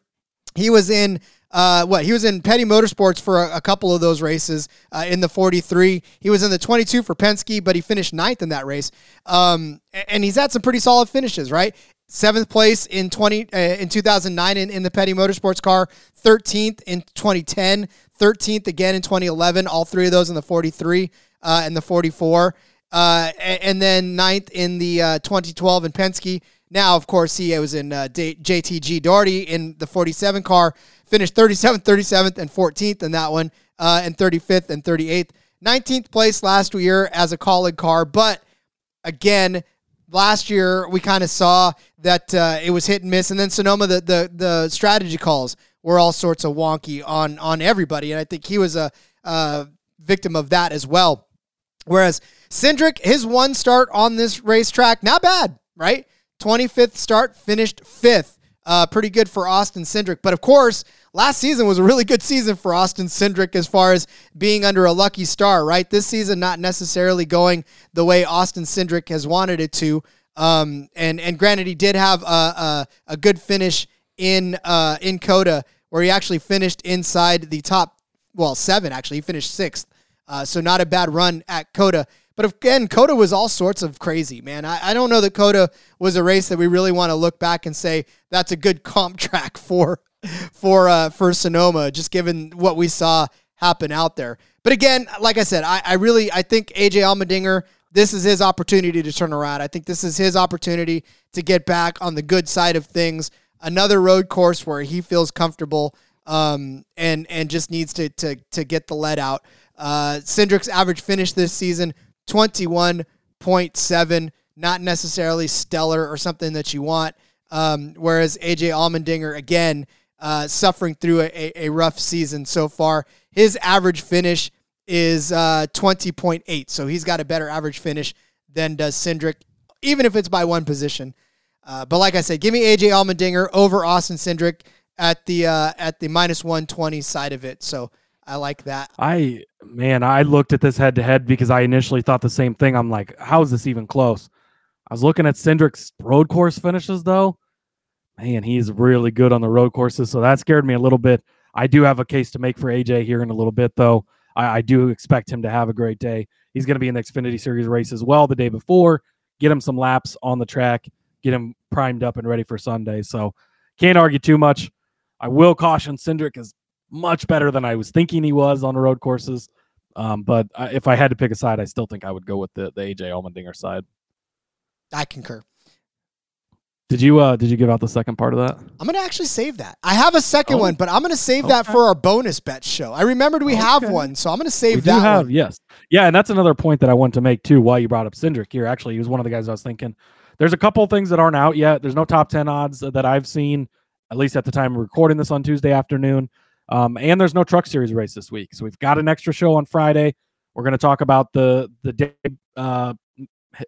He was in uh, what he was in Petty Motorsports for a, a couple of those races uh, in the 43. He was in the 22 for Penske, but he finished ninth in that race. Um, and he's had some pretty solid finishes, right? seventh place in 20 uh, in 2009 in, in the Petty Motorsports car, 13th in 2010, 13th again in 2011. All three of those in the 43 uh, and the 44, uh, and, then ninth in the uh, 2012 in Penske. Now, of course, he was in uh, JTG Daugherty in the 47 car, finished 37th, 37th, and 14th in that one, uh, and 35th and 38th. 19th place last year as a Kaulig car, but again, last year we kind of saw that uh, it was hit and miss, and then Sonoma the, the the strategy calls were all sorts of wonky on on everybody, and I think he was a, a victim of that as well. Whereas Cindric, his one start on this racetrack, not bad, right? 25th start, finished fifth. Uh, pretty good for Austin Cindric. But of course, last season was a really good season for Austin Cindric as far as being under a lucky star, right? This season not necessarily going the way Austin Cindric has wanted it to. Um, and and granted, he did have a, a, a good finish in uh, in COTA where he actually finished inside the top, well, seven actually. He finished sixth. Uh, so not a bad run at COTA. But again, COTA was all sorts of crazy, man. I, I don't know that COTA was a race that we really want to look back and say that's a good comp track for for uh, for Sonoma, just given what we saw happen out there. But again, like I said, I, I really I think AJ Allmendinger, this is his opportunity to turn around. I think this is his opportunity to get back on the good side of things. Another road course where he feels comfortable um, and and just needs to to to get the lead out. Uh, Cindric's average finish this season 21.7, not necessarily stellar or something that you want. Um, whereas AJ Allmendinger, again, uh, suffering through a, a, rough season so far. His average finish is uh, 20.8. So he's got a better average finish than does Cindric, even if it's by one position. Uh, but like I said, give me AJ Allmendinger over Austin Cindric at the uh, at the minus 120 side of it. So I like that. I man, I looked at this head to head because I initially thought the same thing. I'm like, how is this even close? I was looking at Cindric's road course finishes though. Man, he's really good on the road courses, so that scared me a little bit. I do have a case to make for AJ here in a little bit, though. I, I do expect him to have a great day. He's going to be in the Xfinity Series race as well the day before. Get him some laps on the track, get him primed up and ready for Sunday. So can't argue too much. I will caution Cindric is much better than I was thinking he was on the road courses. Um, but I, if I had to pick a side, I still think I would go with the, the AJ Allmendinger side. I concur. Did you uh did you give out the second part of that? I'm gonna actually save that. I have a second oh. one, but I'm gonna save okay. that for our bonus bet show. I remembered we okay. have one, so I'm gonna save we that. have, one. yes. Yeah, and that's another point that I want to make too, why you brought up Cindric here. Actually, he was one of the guys I was thinking. There's a couple things that aren't out yet. There's no top ten odds that I've seen, at least at the time of recording this on Tuesday afternoon. Um, and there's no truck series race this week. So we've got an extra show on Friday. We're going to talk about the the uh,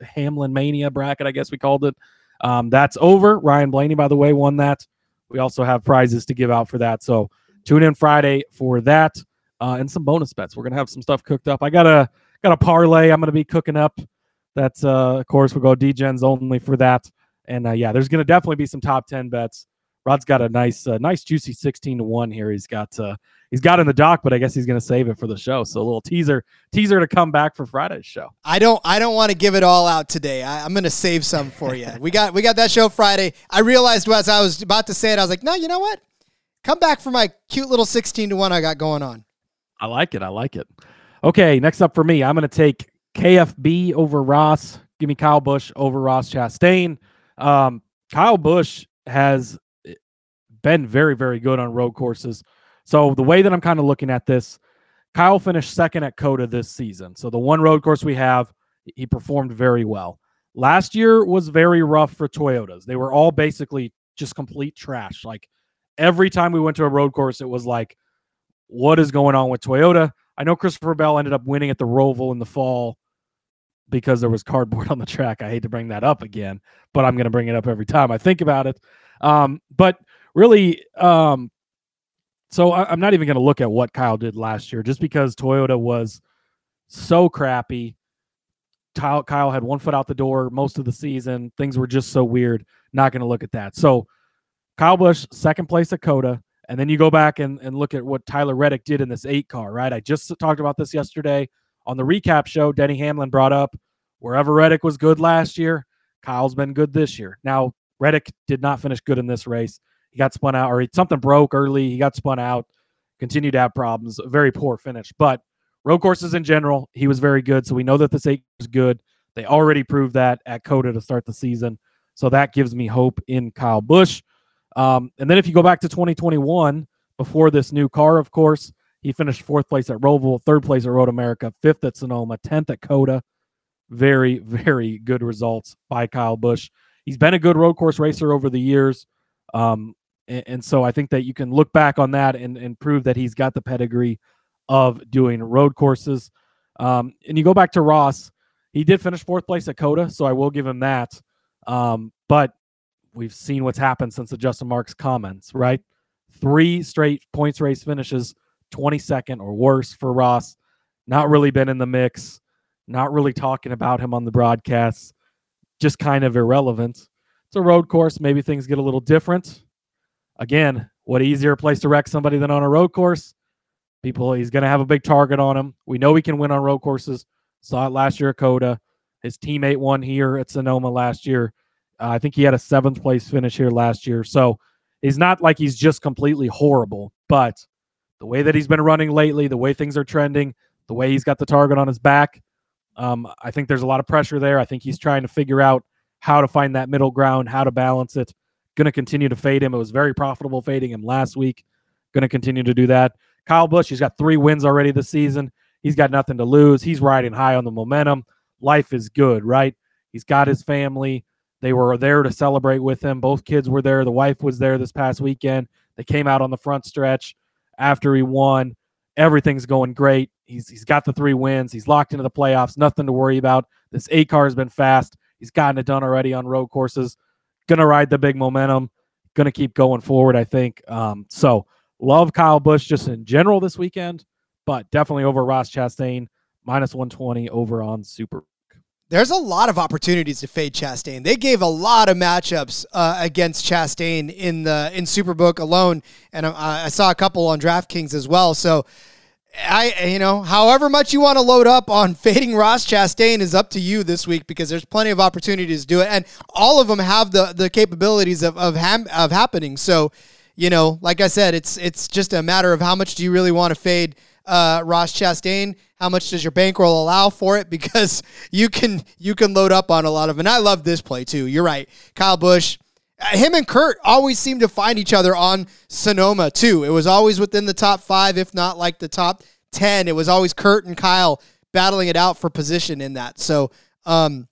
Hamlin Mania bracket, I guess we called it. Um, that's over. Ryan Blaney, by the way, won that. We also have prizes to give out for that. So tune in Friday for that uh, and some bonus bets. We're gonna have some stuff cooked up. I got a got a parlay. I'm gonna be cooking up. That's uh, of course we'll go DGens only for that. And uh, yeah, there's gonna definitely be some top ten bets Rod's got a nice, uh, nice juicy sixteen to one here. He's got, uh, he's got in the dock, but I guess he's going to save it for the show. So a little teaser, teaser to come back for Friday's show. I don't, I don't want to give it all out today. I, am going to save some for you. we got, we got that show Friday. I realized as I was about to say it, I was like, no, you know what? Come back for my cute little sixteen to one I got going on. I like it. I like it. Okay, next up for me, I'm going to take KFB over Ross. Give me Kyle Busch over Ross Chastain. Um, Kyle Busch has been very, very good on road courses. So the way that I'm kind of looking at this, Kyle finished second at COTA this season. So the one road course we have, he performed very well. Last year was very rough for Toyotas. They were all basically just complete trash. Like every time we went to a road course, it was like, what is going on with Toyota? I know Christopher Bell ended up winning at the Roval in the fall because there was cardboard on the track. I hate to bring that up again, but I'm going to bring it up every time I think about it. Um, but really, um, so I, am not even going to look at what Kyle did last year, just because Toyota was so crappy. Kyle, Kyle had one foot out the door most of the season. Things were just so weird. Not going to look at that. So Kyle Busch, second place at COTA. And then you go back and, and look at what Tyler Reddick did in this eight car, right? I just talked about this yesterday on the recap show. Denny Hamlin brought up wherever Reddick was good last year, Kyle's been good this year. Now, Reddick did not finish good in this race. He got spun out, or he, something broke early. He got spun out, continued to have problems. A very poor finish. But road courses in general, he was very good. So we know that this eight is good. They already proved that at COTA to start the season. So that gives me hope in Kyle Busch. Um, and then if you go back to 2021, before this new car, of course, he finished fourth place at Roval, third place at Road America, fifth at Sonoma, 10th at COTA. Very, very good results by Kyle Busch. He's been a good road course racer over the years. Um, and, and, so I think that you can look back on that and, and prove that he's got the pedigree of doing road courses. Um, and you go back to Ross, he did finish fourth place at COTA, so I will give him that. Um, but we've seen what's happened since the Justin Marks comments, right? Three straight points race finishes, 22nd or worse for Ross. Not really been in the mix, not really talking about him on the broadcasts, just kind of irrelevant. It's a road course. Maybe things get a little different. Again, what easier place to wreck somebody than on a road course? People, he's going to have a big target on him. We know he can win on road courses. Saw it last year at COTA. His teammate won here at Sonoma last year. Uh, I think he had a seventh place finish here last year. So he's not like he's just completely horrible, but the way that he's been running lately, the way things are trending, the way he's got the target on his back, um, I think there's a lot of pressure there. I think he's trying to figure out how to find that middle ground, how to balance it. Going to continue to fade him. It was very profitable fading him last week. Going to continue to do that. Kyle Busch, he's got three wins already this season. He's got nothing to lose. He's riding high on the momentum. Life is good, right? He's got his family. They were there to celebrate with him. Both kids were there. The wife was there this past weekend. They came out on the front stretch after he won. Everything's going great. He's he's got the three wins. He's locked into the playoffs. Nothing to worry about. This A car has been fast. He's gotten it done already on road courses. Gonna ride the big momentum. Gonna keep going forward. I think. Um, so love Kyle Busch just in general this weekend, but definitely over Ross Chastain minus one twenty over on Super there's a lot of opportunities to fade Chastain. They gave a lot of matchups uh, against Chastain in the in Superbook alone, and I, I saw a couple on DraftKings as well. So, I you know, however much you want to load up on fading Ross Chastain is up to you this week because there's plenty of opportunities to do it, and all of them have the the capabilities of of ham, of happening. So, you know, like I said, it's it's just a matter of how much do you really want to fade uh, Ross Chastain. How much does your bankroll allow for it? Because you can you can load up on a lot of. And I love this play too. You're right, Kyle Busch. Uh, him and Kurt always seem to find each other on Sonoma too. It was always within the top five, if not like the top ten. It was always Kurt and Kyle battling it out for position in that. So um,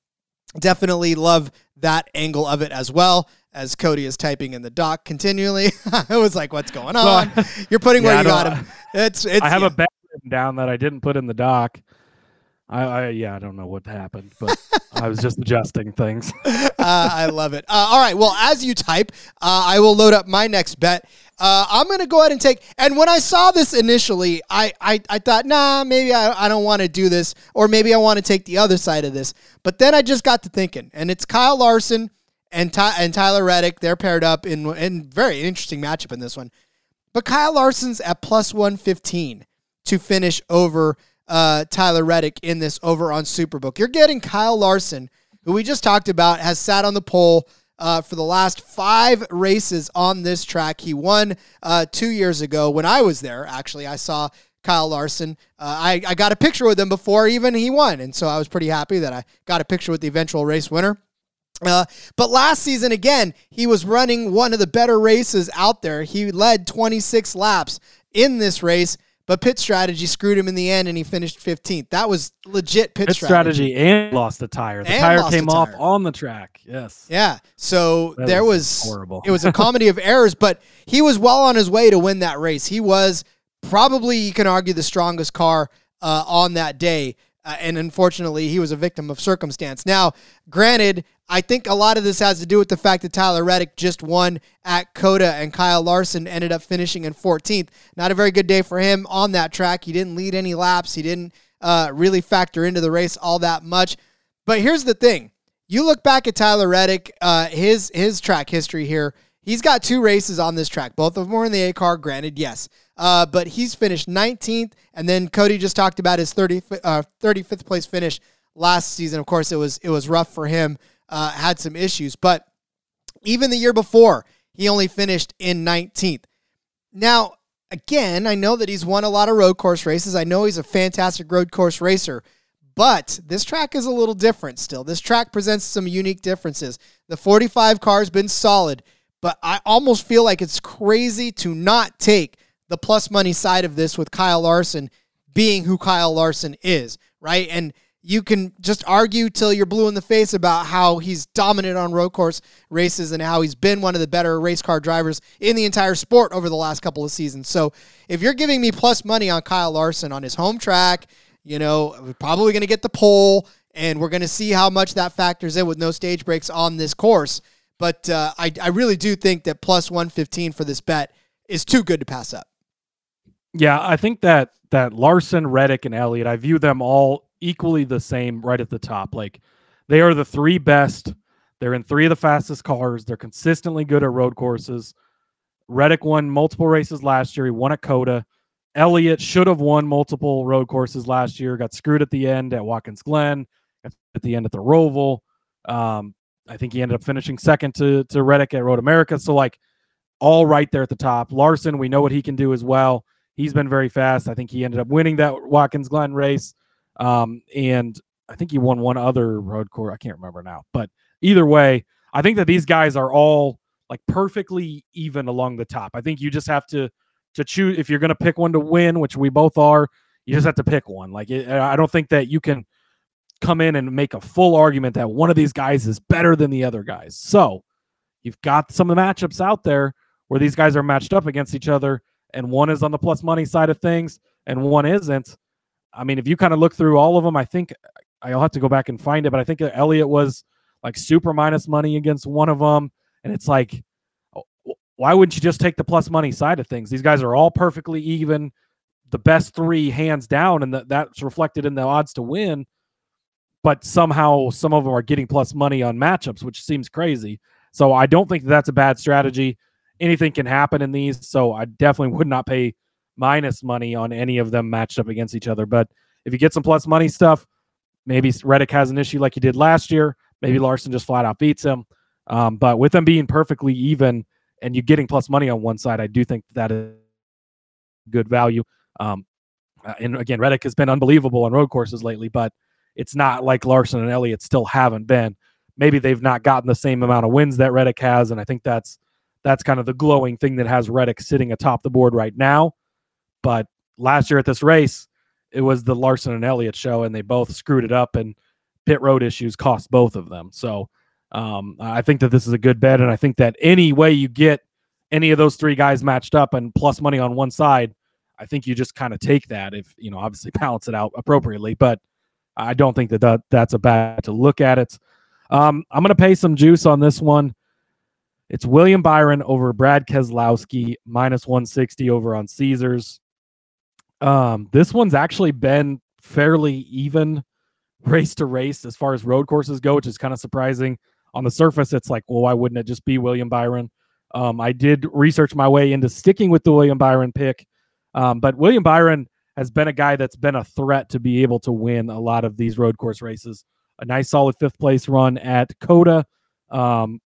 definitely love that angle of it as well as Cody is typing in the doc continually. I was like, "What's going on? You're putting yeah, where you got him." It's, it's I have yeah. a bet down that I didn't put in the doc. I, I yeah, I don't know what happened, but I was just adjusting things. uh, I love it. Uh, all right, well, as you type, uh, I will load up my next bet. Uh, I'm gonna go ahead and take. And when I saw this initially, I I, I thought, nah, maybe I, I don't want to do this, or maybe I want to take the other side of this. But then I just got to thinking, and it's Kyle Larson and Ty- and Tyler Reddick. They're paired up in in very interesting matchup in this one. But Kyle Larson's at plus one fifteen to finish over uh, Tyler Reddick in this over on Superbook. You're getting Kyle Larson, who we just talked about, has sat on the pole. Uh, for the last five races on this track. He won uh, two years ago when I was there. Actually, I saw Kyle Larson. Uh, I, I got a picture with him before even he won. And so I was pretty happy that I got a picture with the eventual race winner. Uh, but last season, again, he was running one of the better races out there. He led 26 laps in this race, but pit strategy screwed him in the end, and he finished 15th. That was legit pit, pit strategy. strategy. and lost the tire. The and tire came off on the track. Yes. Yeah. So that there was, was horrible. it was a comedy of errors, but he was well on his way to win that race. He was probably, you can argue, the strongest car uh, on that day. Uh, and unfortunately, he was a victim of circumstance. Now, granted, I think a lot of this has to do with the fact that Tyler Reddick just won at COTA and Kyle Larson ended up finishing in 14th. Not a very good day for him on that track. He didn't lead any laps. He didn't uh, really factor into the race all that much. But here's the thing: you look back at Tyler Reddick, uh, his his track history here. He's got two races on this track. Both of them were in the A car, granted, yes. Uh, but he's finished 19th. And then Cody just talked about his 30, uh, 35th place finish last season. Of course, it was it was rough for him. Uh, had some issues, but Even the year before, he only finished in 19th. Now, again, I know that he's won a lot of road course races. I know he's a fantastic road course racer, but this track is a little different still. This track presents some unique differences. The 45 car has been solid, but I almost feel like it's crazy to not take the plus money side of this with Kyle Larson being who Kyle Larson is, right? And you can just argue till you're blue in the face about how he's dominant on road course races and how he's been one of the better race car drivers in the entire sport over the last couple of seasons. So if you're giving me plus money on Kyle Larson on his home track, you know, we're probably going to get the pole, and we're going to see how much that factors in with no stage breaks on this course. But uh, I, I really do think that plus 115 for this bet is too good to pass up. Yeah, I think that that Larson, Reddick, and Elliott, I view them all equally the same right at the top. Like they are the three best. They're in three of the fastest cars. They're consistently good at road courses. Reddick won multiple races last year. He won at COTA. Elliott should have won multiple road courses last year. Got screwed at the end at Watkins Glen, at the end at the Roval. Um, I think he ended up finishing second to to Reddick at Road America. So like all right there at the top. Larson, we know what he can do as well. He's been very fast. I think he ended up winning that Watkins Glen race. Um, and I think he won one other road course. I can't remember now. But either way, I think that these guys are all like perfectly even along the top. I think you just have to to choose if you're going to pick one to win, which we both are. You just have to pick one. Like it, I don't think that you can come in and make a full argument that one of these guys is better than the other guys. So you've got some of the matchups out there where these guys are matched up against each other, and one is on the plus money side of things, and one isn't. I mean, if you kind of look through all of them, I think I'll have to go back and find it, but I think Elliott was like super minus money against one of them, and it's like, oh, why wouldn't you just take the plus money side of things? These guys are all perfectly even, the best three hands down, and that that's reflected in the odds to win. But somehow some of them are getting plus money on matchups, which seems crazy. So I don't think that that's a bad strategy. Anything can happen in these, so I definitely would not pay minus money on any of them matched up against each other. But if you get some plus money stuff, maybe Reddick has an issue like he did last year. Maybe Larson just flat out beats him. Um, but with them being perfectly even and you getting plus money on one side, I do think that is good value. Um, uh, and again, Reddick has been unbelievable on road courses lately, but it's not like Larson and Elliott still haven't been. Maybe they've not gotten the same amount of wins that Reddick has, and I think that's that's kind of the glowing thing that has Reddick sitting atop the board right now. But last year at this race, it was the Larson and Elliott show, and they both screwed it up, and pit road issues cost both of them. So um, I think that this is a good bet, and I think that any way you get any of those three guys matched up and plus money on one side, I think you just kind of take that if you know obviously balance it out appropriately. But I don't think that, that that's a bad to look at it. Um, I'm going to pay some juice on this one. It's William Byron over Brad Keselowski minus 160 over on Caesars. Um, this one's actually been fairly even race to race as far as road courses go, which is kind of surprising. On the surface, it's like, well, why wouldn't it just be William Byron? Um, I did research my way into sticking with the William Byron pick, um, but William Byron has been a guy that's been a threat to be able to win a lot of these road course races. A nice solid fifth place run at COTA. Um,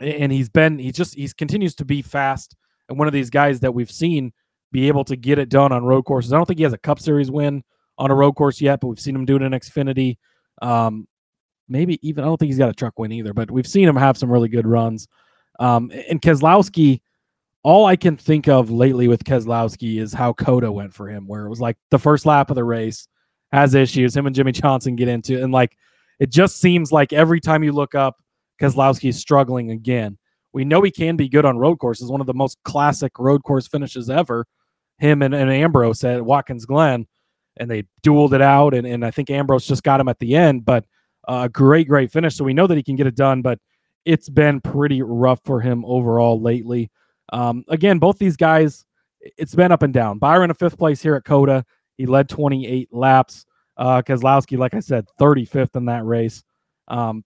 and he's been he just he's continues to be fast and one of these guys that we've seen be able to get it done on road courses. I don't think he has a Cup Series win on a road course yet, but we've seen him do it in Xfinity. Um, maybe even I don't think he's got a truck win either, but we've seen him have some really good runs. Um, and Keselowski, all I can think of lately with Keselowski is how COTA went for him, where it was like the first lap of the race has issues. Him and Jimmie Johnson get into, and like it just seems like every time you look up, Keselowski is struggling again. We know he can be good on road courses, one of the most classic road course finishes ever him and, and Ambrose at Watkins Glen, and they dueled it out. And, and I think Ambrose just got him at the end, but a uh, great, great finish. So we know that he can get it done, but it's been pretty rough for him overall lately. Um, again, both these guys, it's been up and down. Byron, a fifth place here at COTA. He led 28 laps. Uh, Keselowski, like I said, 35th in that race. Um,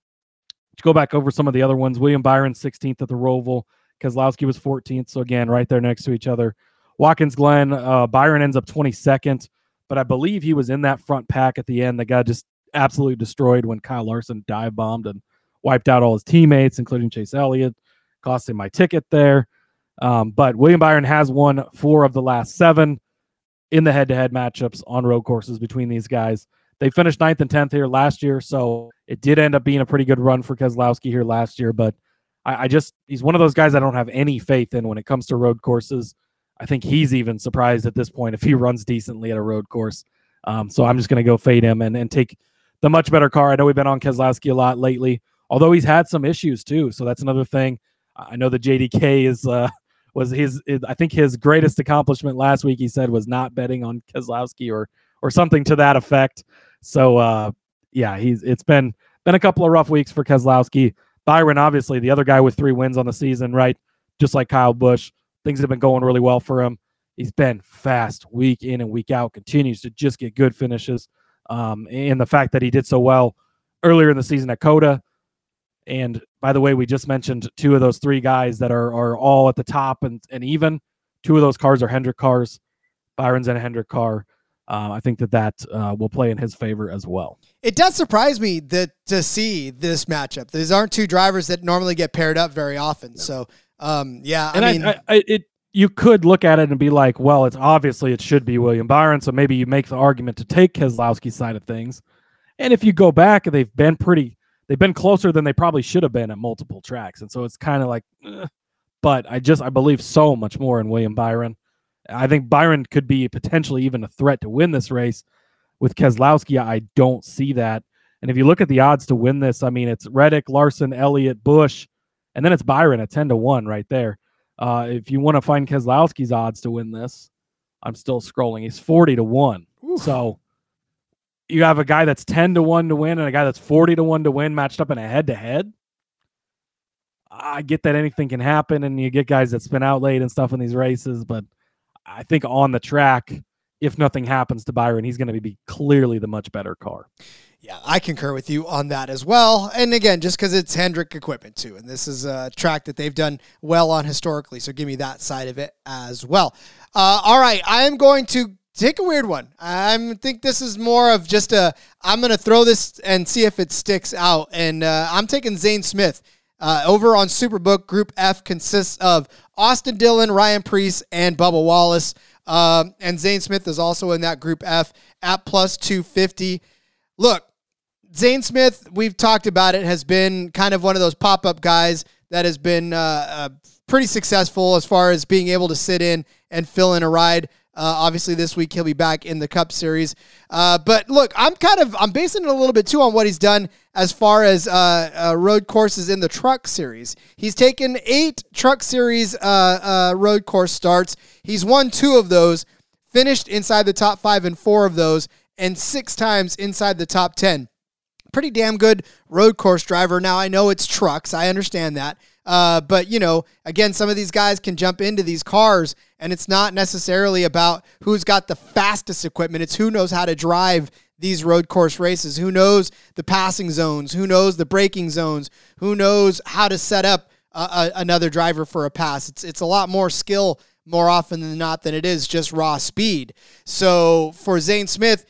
to go back over some of the other ones. William Byron, 16th at the Roval. Keselowski was 14th. So again, right there next to each other. Watkins Glen, uh, Byron ends up 22nd, but I believe he was in that front pack at the end. The guy just absolutely destroyed when Kyle Larson dive bombed and wiped out all his teammates, including Chase Elliott. costing my ticket there. Um, but William Byron has won four of the last seven in the head-to-head matchups on road courses between these guys. They finished ninth and tenth here last year, so it did end up being a pretty good run for Keselowski here last year. But I, I just he's one of those guys I don't have any faith in when it comes to road courses. I think he's even surprised at this point if he runs decently at a road course. Um, so I'm just going to go fade him and, and take the much better car. I know we've been on Keselowski a lot lately, although he's had some issues too. So that's another thing. I know the JDK is uh, was his, his, I think his greatest accomplishment last week. He said was not betting on Keselowski or or something to that effect. So uh, yeah, he's it's been been a couple of rough weeks for Keselowski. Byron, obviously, the other guy with three wins on the season, right? Just like Kyle Busch, things have been going really well for him. He's been fast week in and week out, continues to just get good finishes. Um, and the fact that he did so well earlier in the season at COTA. And by the way, we just mentioned two of those three guys that are are all at the top and, and even. Two of those cars are Hendrick cars. Byron's in a Hendrick car. Um, I think that that uh, will play in his favor as well. It does surprise me that to see this matchup. These aren't two drivers that normally get paired up very often. So, um, yeah, and I mean, I, I, it you could look at it and be like, well, it's obviously it should be William Byron, so maybe you make the argument to take Keselowski's side of things. And if you go back, they've been pretty, they've been closer than they probably should have been at multiple tracks, and so it's kind of like, eh. but I just I believe so much more in William Byron. I think Byron could be potentially even a threat to win this race. With Keselowski, I don't see that. And if you look at the odds to win this, I mean, it's Reddick, Larson, Elliott, Busch, and then it's Byron at 10 to 1 right there. Uh, if you want to find Keselowski's odds to win this, I'm still scrolling. He's 40 to 1. Ooh. So you have a guy that's 10 to 1 to win and a guy that's 40 to 1 to win matched up in a head to head. I get that anything can happen and you get guys that spin out late and stuff in these races, but I think on the track, if nothing happens to Byron, he's going to be clearly the much better car. Yeah, I concur with you on that as well. And again, just because it's Hendrick equipment too, and this is a track that they've done well on historically, so give me that side of it as well. Uh, all right, I am going to take a weird one. I think this is more of just a. I'm going to throw this and see if it sticks out, and uh, I'm taking Zane Smith. Uh, over on Superbook, Group F consists of Austin Dillon, Ryan Preece, and Bubba Wallace. Um, and Zane Smith is also in that Group F at plus 250. Look, Zane Smith, we've talked about it, has been kind of one of those pop up guys that has been uh, uh, pretty successful as far as being able to sit in and fill in a ride. Uh, obviously, this week he'll be back in the Cup Series. Uh, but look, I'm kind of I'm basing it a little bit too on what he's done as far as uh, uh road courses in the Truck Series. He's taken eight Truck Series uh, uh, road course starts. He's won two of those, finished inside the top five in four of those, and six times inside the top ten. Pretty damn good road course driver. Now I know it's trucks. I understand that. Uh, but you know, again, some of these guys can jump into these cars, and it's not necessarily about who's got the fastest equipment. It's who knows how to drive these road course races. Who knows the passing zones? Who knows the braking zones? Who knows how to set up a, a, another driver for a pass? It's it's a lot more skill more often than not than it is just raw speed. So for Zane Smith,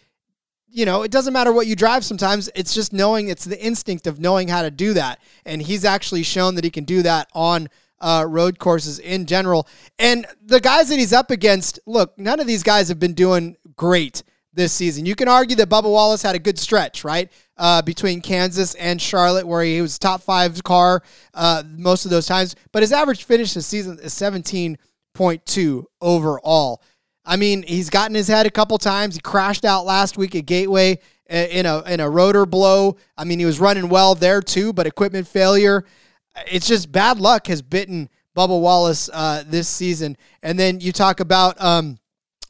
you know, it doesn't matter what you drive sometimes. It's just knowing, it's the instinct of knowing how to do that. And he's actually shown that he can do that on uh, road courses in general. And the guys that he's up against, look, none of these guys have been doing great this season. You can argue that Bubba Wallace had a good stretch, right? Uh, between Kansas and Charlotte, where he was top five car uh, most of those times. But his average finish this season is 17.2 overall. I mean, he's gotten his head a couple times. He crashed out last week at Gateway in a in a rotor blow. I mean, he was running well there too, but equipment failure. It's just bad luck has bitten Bubba Wallace uh, this season. And then you talk about um,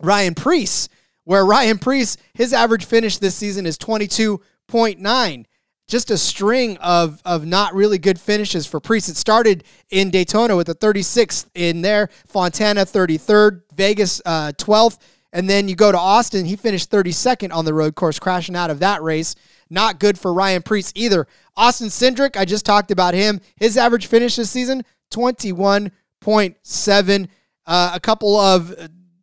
Ryan Preece, where Ryan Preece his average finish this season is twenty two point nine just a string of of not really good finishes for Preece. It started in Daytona with the 36th in there, Fontana 33rd, Vegas uh, 12th, and then you go to Austin. He finished 32nd on the road course, crashing out of that race. Not good for Ryan Preece either. Austin Cindric, I just talked about him. His average finish this season 21.7. Uh, a couple of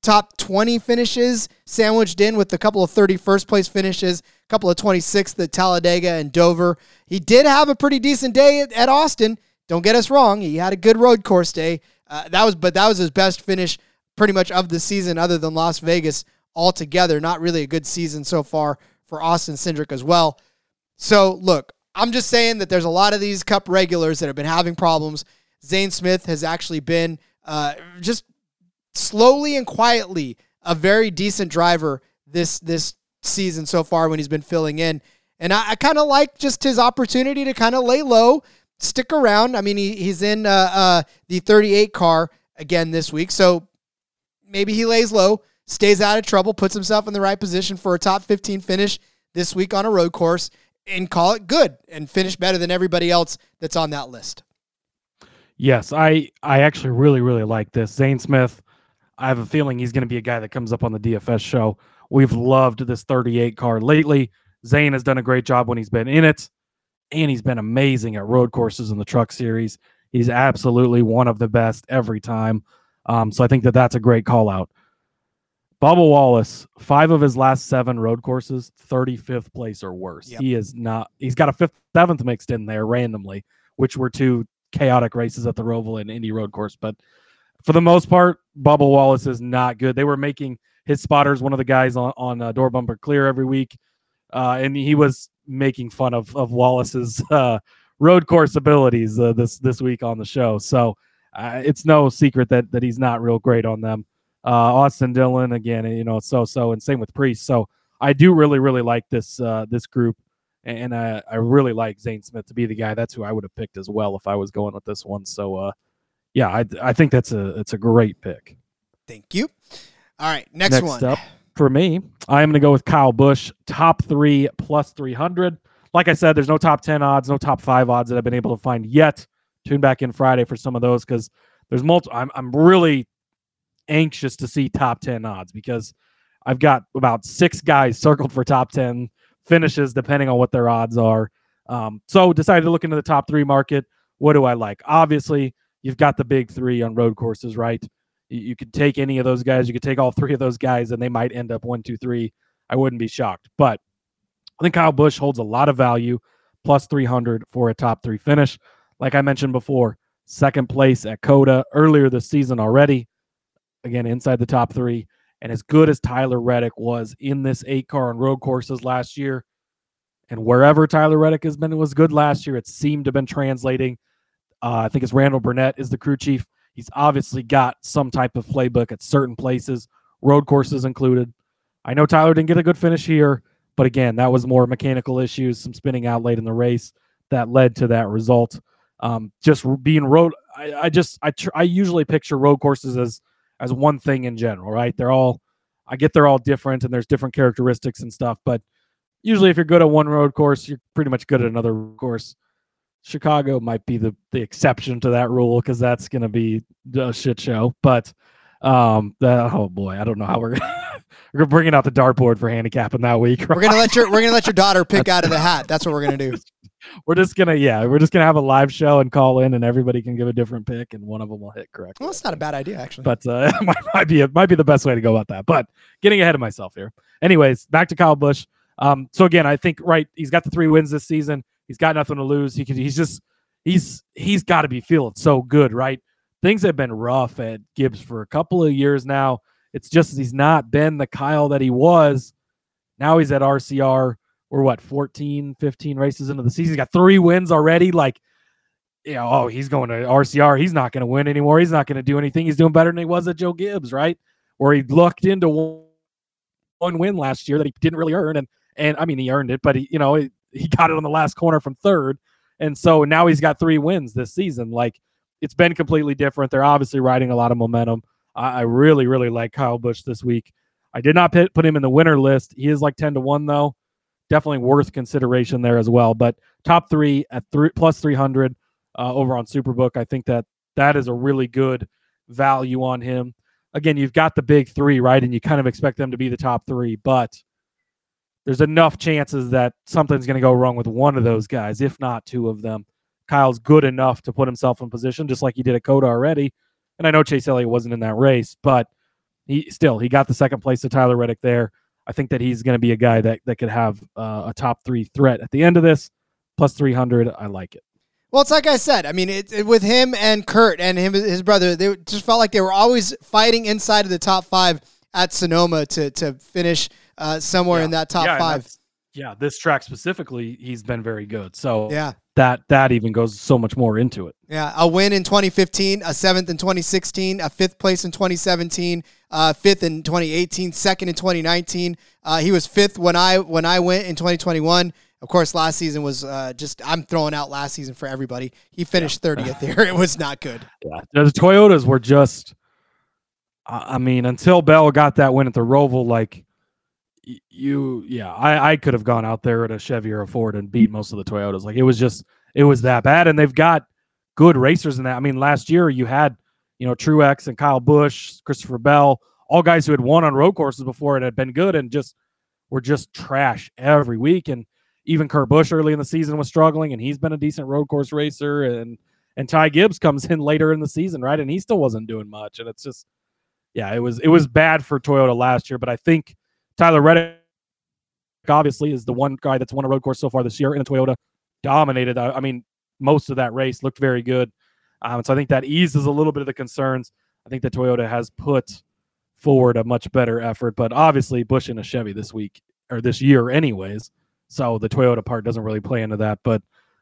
top 20 finishes sandwiched in with a couple of 31st place finishes a couple of 26th at Talladega and Dover. He did have a pretty decent day at, at Austin. don't get us wrong, he had a good road course day. Uh, that was, but that was his best finish pretty much of the season, other than Las Vegas altogether. Not really a good season so far for Austin Cindric as well. So look, I'm just saying that there's a lot of these Cup regulars that have been having problems. Zane Smith has actually been uh, just slowly and quietly a very decent driver this this season so far when he's been filling in. And I, I kind of like just his opportunity to kind of lay low, stick around. I mean, he, he's in uh, uh, the 38 car again this week. So maybe he lays low, stays out of trouble, puts himself in the right position for a top 15 finish this week on a road course, and call it good and finish better than everybody else that's on that list. Yes, I I actually really really like this Zane Smith. I have a feeling he's going to be a guy that comes up on the DFS show. We've loved this 38 car lately. Zane has done a great job when he's been in it, and he's been amazing at road courses in the Truck Series. He's absolutely one of the best every time. Um, so I think that that's a great call out. Bubba Wallace, five of his last seven road courses, 35th place or worse. Yep. He is not, he's got a fifth, seventh mixed in there randomly, which were two chaotic races at the Roval and Indy Road Course. But for the most part, Bubba Wallace is not good. They were making his spotters one of the guys on on uh, door bumper clear every week, uh, and he was making fun of of Wallace's uh, road course abilities uh, this this week on the show. So uh, it's no secret that that he's not real great on them. Uh, Austin Dillon again, you know, so so, and same with Preece. So I do really really like this this group and I, I really like Zane Smith to be the guy. That's who I would have picked as well if I was going with this one. So, uh, yeah, I, I think that's a it's a great pick. Thank you. All right, next, next one. up for me, I am going to go with Kyle Busch, top three plus three hundred. Like I said, there's no top ten odds, no top five odds that I've been able to find yet. Tune back in Friday for some of those because there's multiple. I'm I'm really anxious to see top ten odds because I've got about six guys circled for top ten finishes depending on what their odds are. Um, so decided to look into the top three market. What do I like? Obviously, you've got the big three on road courses, right? You, you could take any of those guys. You could take all three of those guys, and they might end up one, two, three. I wouldn't be shocked. But I think Kyle Busch holds a lot of value, plus 300 for a top three finish. Like I mentioned before, second place at COTA earlier this season already. Again, inside the top three. And as good as Tyler Reddick was in this eight car on road courses last year, and wherever Tyler Reddick has been was good last year, it seemed to have been translating. Uh, I think it's Randall Burnett is the crew chief. He's obviously got some type of playbook at certain places, road courses included. I know Tyler didn't get a good finish here, but again, that was more mechanical issues, some spinning out late in the race that led to that result. Um, just being road, I, I just I tr- I usually picture road courses as as one thing in general, right? They're all I get they're all different and there's different characteristics and stuff, but usually if you're good at one road course, you're pretty much good at another course. Chicago might be the the exception to that rule because that's going to be a shit show. But um, that, oh boy, I don't know how we're we're bringing out the dartboard for handicapping that week. Right? We're gonna let your we're gonna let your daughter pick out of the hat. That's what we're gonna do. we're just gonna yeah, we're just gonna have a live show and call in, and everybody can give a different pick, and one of them will hit correct. Well, that's not a bad idea actually. But uh, might, might be a, might be the best way to go about that. But getting ahead of myself here. Anyways, back to Kyle Busch. Um, so again, I think right, he's got the three wins this season. He's got nothing to lose. He could. He's just he's he's got to be feeling so good, right? Things have been rough at Gibbs for a couple of years now. It's just he's not been the Kyle that he was. Now he's at RCR we're what 14 15 races into the season he's got three wins already like you know oh he's going to rcr he's not going to win anymore he's not going to do anything he's doing better than he was at joe gibbs right where he lucked into one win last year that he didn't really earn and and i mean he earned it but he you know he, he got it on the last corner from third and so now he's got three wins this season like it's been completely different they're obviously riding a lot of momentum i, I really really like kyle busch this week i did not put, put him in the winner list he is like 10 to 1 though definitely worth consideration there as well. But top three at three plus 300 uh, over on Superbook. I think that that is a really good value on him. Again, you've got the big three, right? And you kind of expect them to be the top three, but there's enough chances that something's going to go wrong with one of those guys, if not two of them. Kyle's good enough to put himself in position, just like he did at COTA already. And I know Chase Elliott wasn't in that race, but he still he got the second place to Tyler Reddick there. I think that he's going to be a guy that, that could have uh, a top three threat at the end of this. Plus 300, I like it. Well, it's like I said. I mean, it, it, with him and Kurt and him, his brother, they just felt like they were always fighting inside of the top five at Sonoma to to finish uh, somewhere Yeah. in that top Yeah, five. Yeah, this track specifically, he's been very good. So Yeah, that that even goes so much more into it. yeah. A win in 2015, a seventh in 2016, a fifth place in 2017, uh, fifth in 2018, second in 2019. Uh, he was fifth when I when I went in 2021. Of course, last season was uh, just I'm throwing out last season for everybody. He finished 30th there. It was not good. Yeah, the Toyotas were just. I mean, until Bell got that win at the Roval, like you, yeah, I, I could have gone out there at a Chevy or a Ford and beat most of the Toyotas. Like it was just, it was that bad, and they've got good racers in that. I mean, last year you had, you know, Truex and Kyle Busch, Christopher Bell, all guys who had won on road courses before and had been good, and just were just trash every week. And even Kurt Busch early in the season was struggling, and he's been a decent road course racer. And and Ty Gibbs comes in later in the season, right? And he still wasn't doing much. And it's just, yeah, it was it was bad for Toyota last year. But I think Tyler Reddick obviously is the one guy that's won a road course so far this year in a Toyota. Dominated. I, I mean, most of that race looked very good. Um, so I think that eases a little bit of the concerns. I think that Toyota has put forward a much better effort, but obviously Busch in a Chevy this week or this year, anyways. So the Toyota part doesn't really play into that, but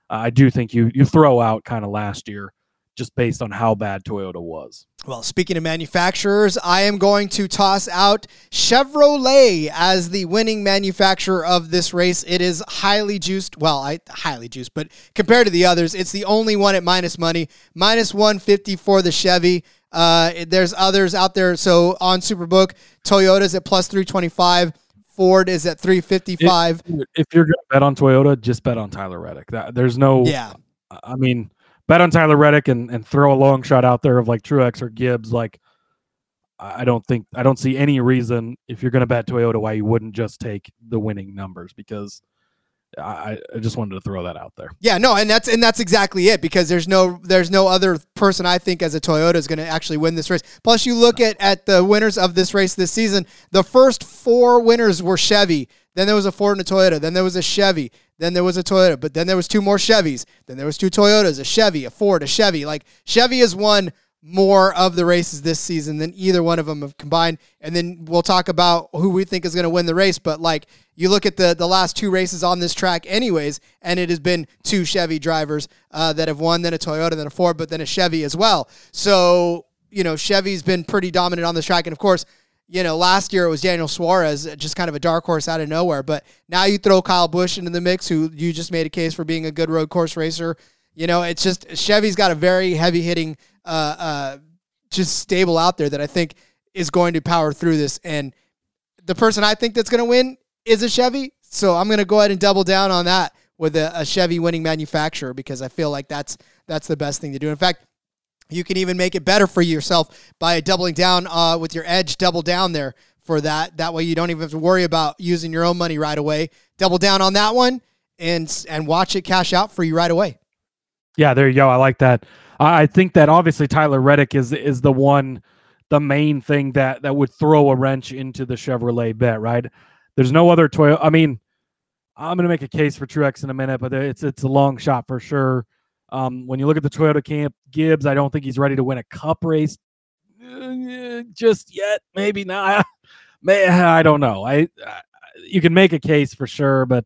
uh, I do think you you throw out kind of last year just based on how bad Toyota was. Well, speaking of manufacturers, I am going to toss out Chevrolet as the winning manufacturer of this race. It is highly juiced. Well, I highly juiced, but compared to the others, it's the only one at minus money. Minus 150 for the Chevy. Uh, there's others out there. So on Superbook, Toyota's at plus 325. Ford is at 355. If you're going to bet on Toyota, just bet on Tyler Reddick. That, there's no, yeah. I mean, bet on Tyler Reddick and, and throw a long shot out there of like Truex or Gibbs. Like, I don't think, I don't see any reason if you're going to bet Toyota why you wouldn't just take the winning numbers because I, I just wanted to throw that out there. Yeah, no, and that's and that's exactly it because there's no there's no other person I think as a Toyota is going to actually win this race. Plus, you look at at the winners of this race this season. The first four winners were Chevy. Then there was a Ford and a Toyota. Then there was a Chevy. Then there was a Toyota. But then there was two more Chevys. Then there was two Toyotas, a Chevy, a Ford, a Chevy. Like Chevy has won more of the races this season than either one of them have combined. And then we'll talk about who we think is going to win the race. But like you look at the the last two races on this track, anyways, and it has been two Chevy drivers uh, that have won, then a Toyota, then a Ford, but then a Chevy as well. So you know Chevy's been pretty dominant on this track, and of course. You know, last year it was Daniel Suarez, just kind of a dark horse out of nowhere. But now you throw Kyle Busch into the mix, who you just made a case for being a good road course racer. You know, it's just Chevy's got a very heavy hitting, uh, uh, just stable out there that I think is going to power through this. And the person I think that's going to win is a Chevy. So I'm going to go ahead and double down on that with a, a Chevy winning manufacturer because I feel like that's that's the best thing to do. In fact, you can even make it better for yourself by doubling down uh, with your edge, double down there for that. That way, you don't even have to worry about using your own money right away. Double down on that one and and watch it cash out for you right away. Yeah, there you go. I like that. I think that obviously Tyler Reddick is is the one, the main thing that that would throw a wrench into the Chevrolet bet. Right? There's no other Toyota. I mean, I'm going to make a case for Truex in a minute, but it's it's a long shot for sure. Um, when you look at the Toyota camp, Gibbs, I don't think he's ready to win a Cup race uh, just yet. Maybe not. May I don't know. I, I you can make a case for sure, but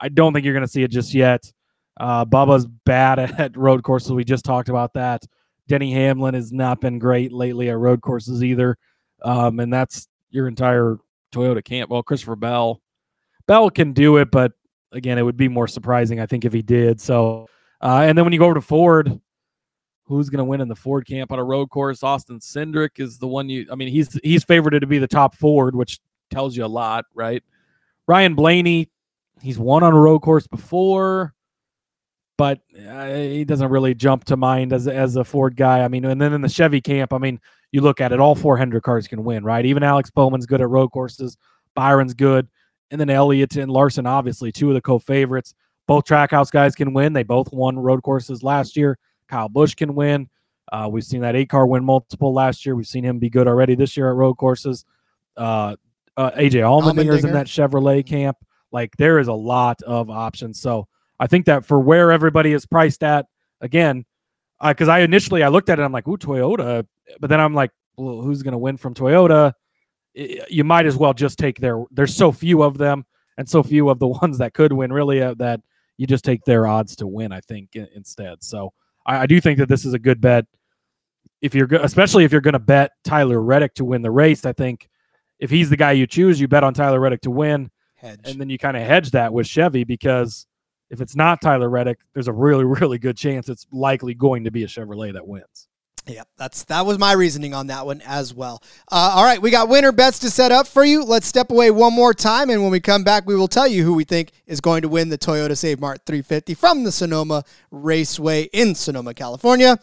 I don't think you're going to see it just yet. Uh, Bubba's bad at road courses. We just talked about that. Denny Hamlin has not been great lately at road courses either. Um, and that's your entire Toyota camp. Well, Christopher Bell, Bell can do it, but again, it would be more surprising, I think, if he did. So, uh, and then when you go over to Ford, who's going to win in the Ford camp on a road course? Austin Cindric is the one you. I mean, he's he's favored to be the top Ford, which tells you a lot, right? Ryan Blaney, he's won on a road course before but uh, he doesn't really jump to mind as as a Ford guy. I mean, and then in the Chevy camp, I mean, you look at it, all 400 cars can win, right? Even Alex Bowman's good at road courses, Byron's good, and then Elliott and Larson, obviously, two of the co-favorites. Both Trackhouse guys can win. They both won road courses last year. Kyle Busch can win. Uh, we've seen that eight car win multiple last year. We've seen him be good already this year at road courses. Uh, uh, AJ Allmendinger's in that Chevrolet camp. Like there is a lot of options. So I think that for where everybody is priced at, again, because I initially I looked at it, I'm like, ooh, Toyota, but then I'm like, well, who's going to win from Toyota? You might as well just take their. There's so few of them, and so few of the ones that could win, really, uh, that you just take their odds to win. I think instead. So I, I do think that this is a good bet. If you're, go- especially if you're going to bet Tyler Reddick to win the race, I think if he's the guy you choose, you bet on Tyler Reddick to win Hedge. and then you kind of hedge that with Chevy because if it's not Tyler Reddick, there's a really, really good chance it's likely going to be a Chevrolet that wins. Yeah, that's that was my reasoning on that one as well. Uh, all right, we got winner bets to set up for you. Let's step away one more time, and when we come back, we will tell you who we think is going to win the Toyota Save Mart 350 from the Sonoma Raceway in Sonoma, California.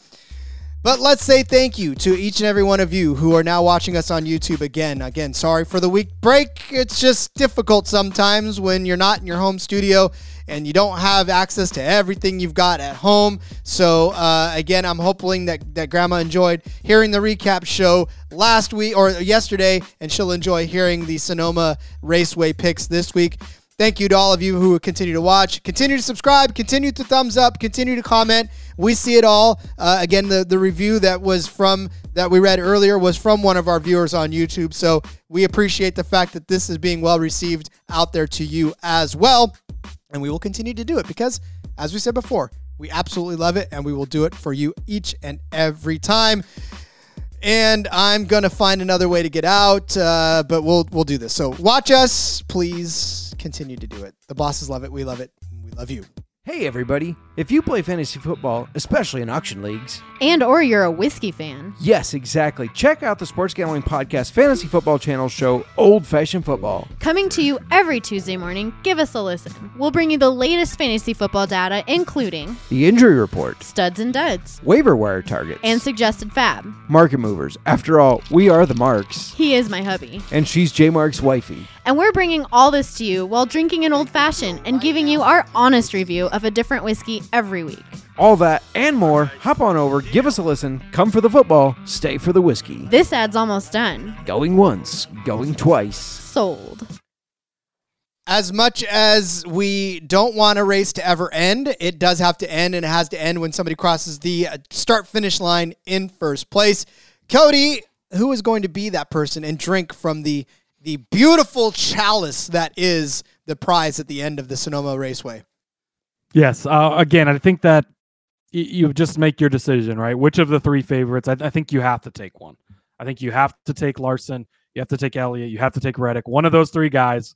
But let's say thank you to each and every one of you who are now watching us on YouTube again. Again, sorry for the week break. It's just difficult sometimes when you're not in your home studio and you don't have access to everything you've got at home. So uh, again, I'm hoping that that Grandma enjoyed hearing the recap show last week or yesterday, and she'll enjoy hearing the Sonoma Raceway picks this week. Thank you to all of you who continue to watch. Continue to subscribe. Continue to thumbs up. Continue to comment. We see it all. Uh, again, the, the review that was from that we read earlier was from one of our viewers on YouTube. So we appreciate the fact that this is being well received out there to you as well. And we will continue to do it because, as we said before, we absolutely love it and we will do it for you each and every time and I'm gonna find another way to get out. Uh, but we'll we'll do this. So watch us, please. Continue to do it. The bosses love it. We love it. We love you. Hey everybody! If you play fantasy football, especially in auction leagues, And or you're a whiskey fan. yes, exactly. Check out the Sports Gambling Podcast Fantasy Football Channel show Old Fashioned Football. Coming to you every Tuesday morning, give us a listen. We'll bring you the latest fantasy football data, including The injury report, studs and duds, waiver wire targets, and suggested fab. market movers. After all, we are the marks. He is my hubby. And she's J Mark's wifey. And we're bringing all this to you while drinking an old fashioned and giving you our honest review of a different whiskey every week. All that and more, hop on over, give us a listen, come for the football, stay for the whiskey. This ad's almost done. Going once, going twice. Sold. As much as we don't want a race to ever end, it does have to end, and it has to end when somebody crosses the uh, start finish line in first place. Cody, who is going to be that person and drink from the the beautiful chalice that is the prize at the end of the Sonoma Raceway? Yes. Uh, again, I think that y- you just make your decision, right? Which of the three favorites? I, I think you have to take one. I think you have to take Larson. You have to take Elliott. You have to take Reddick. One of those three guys.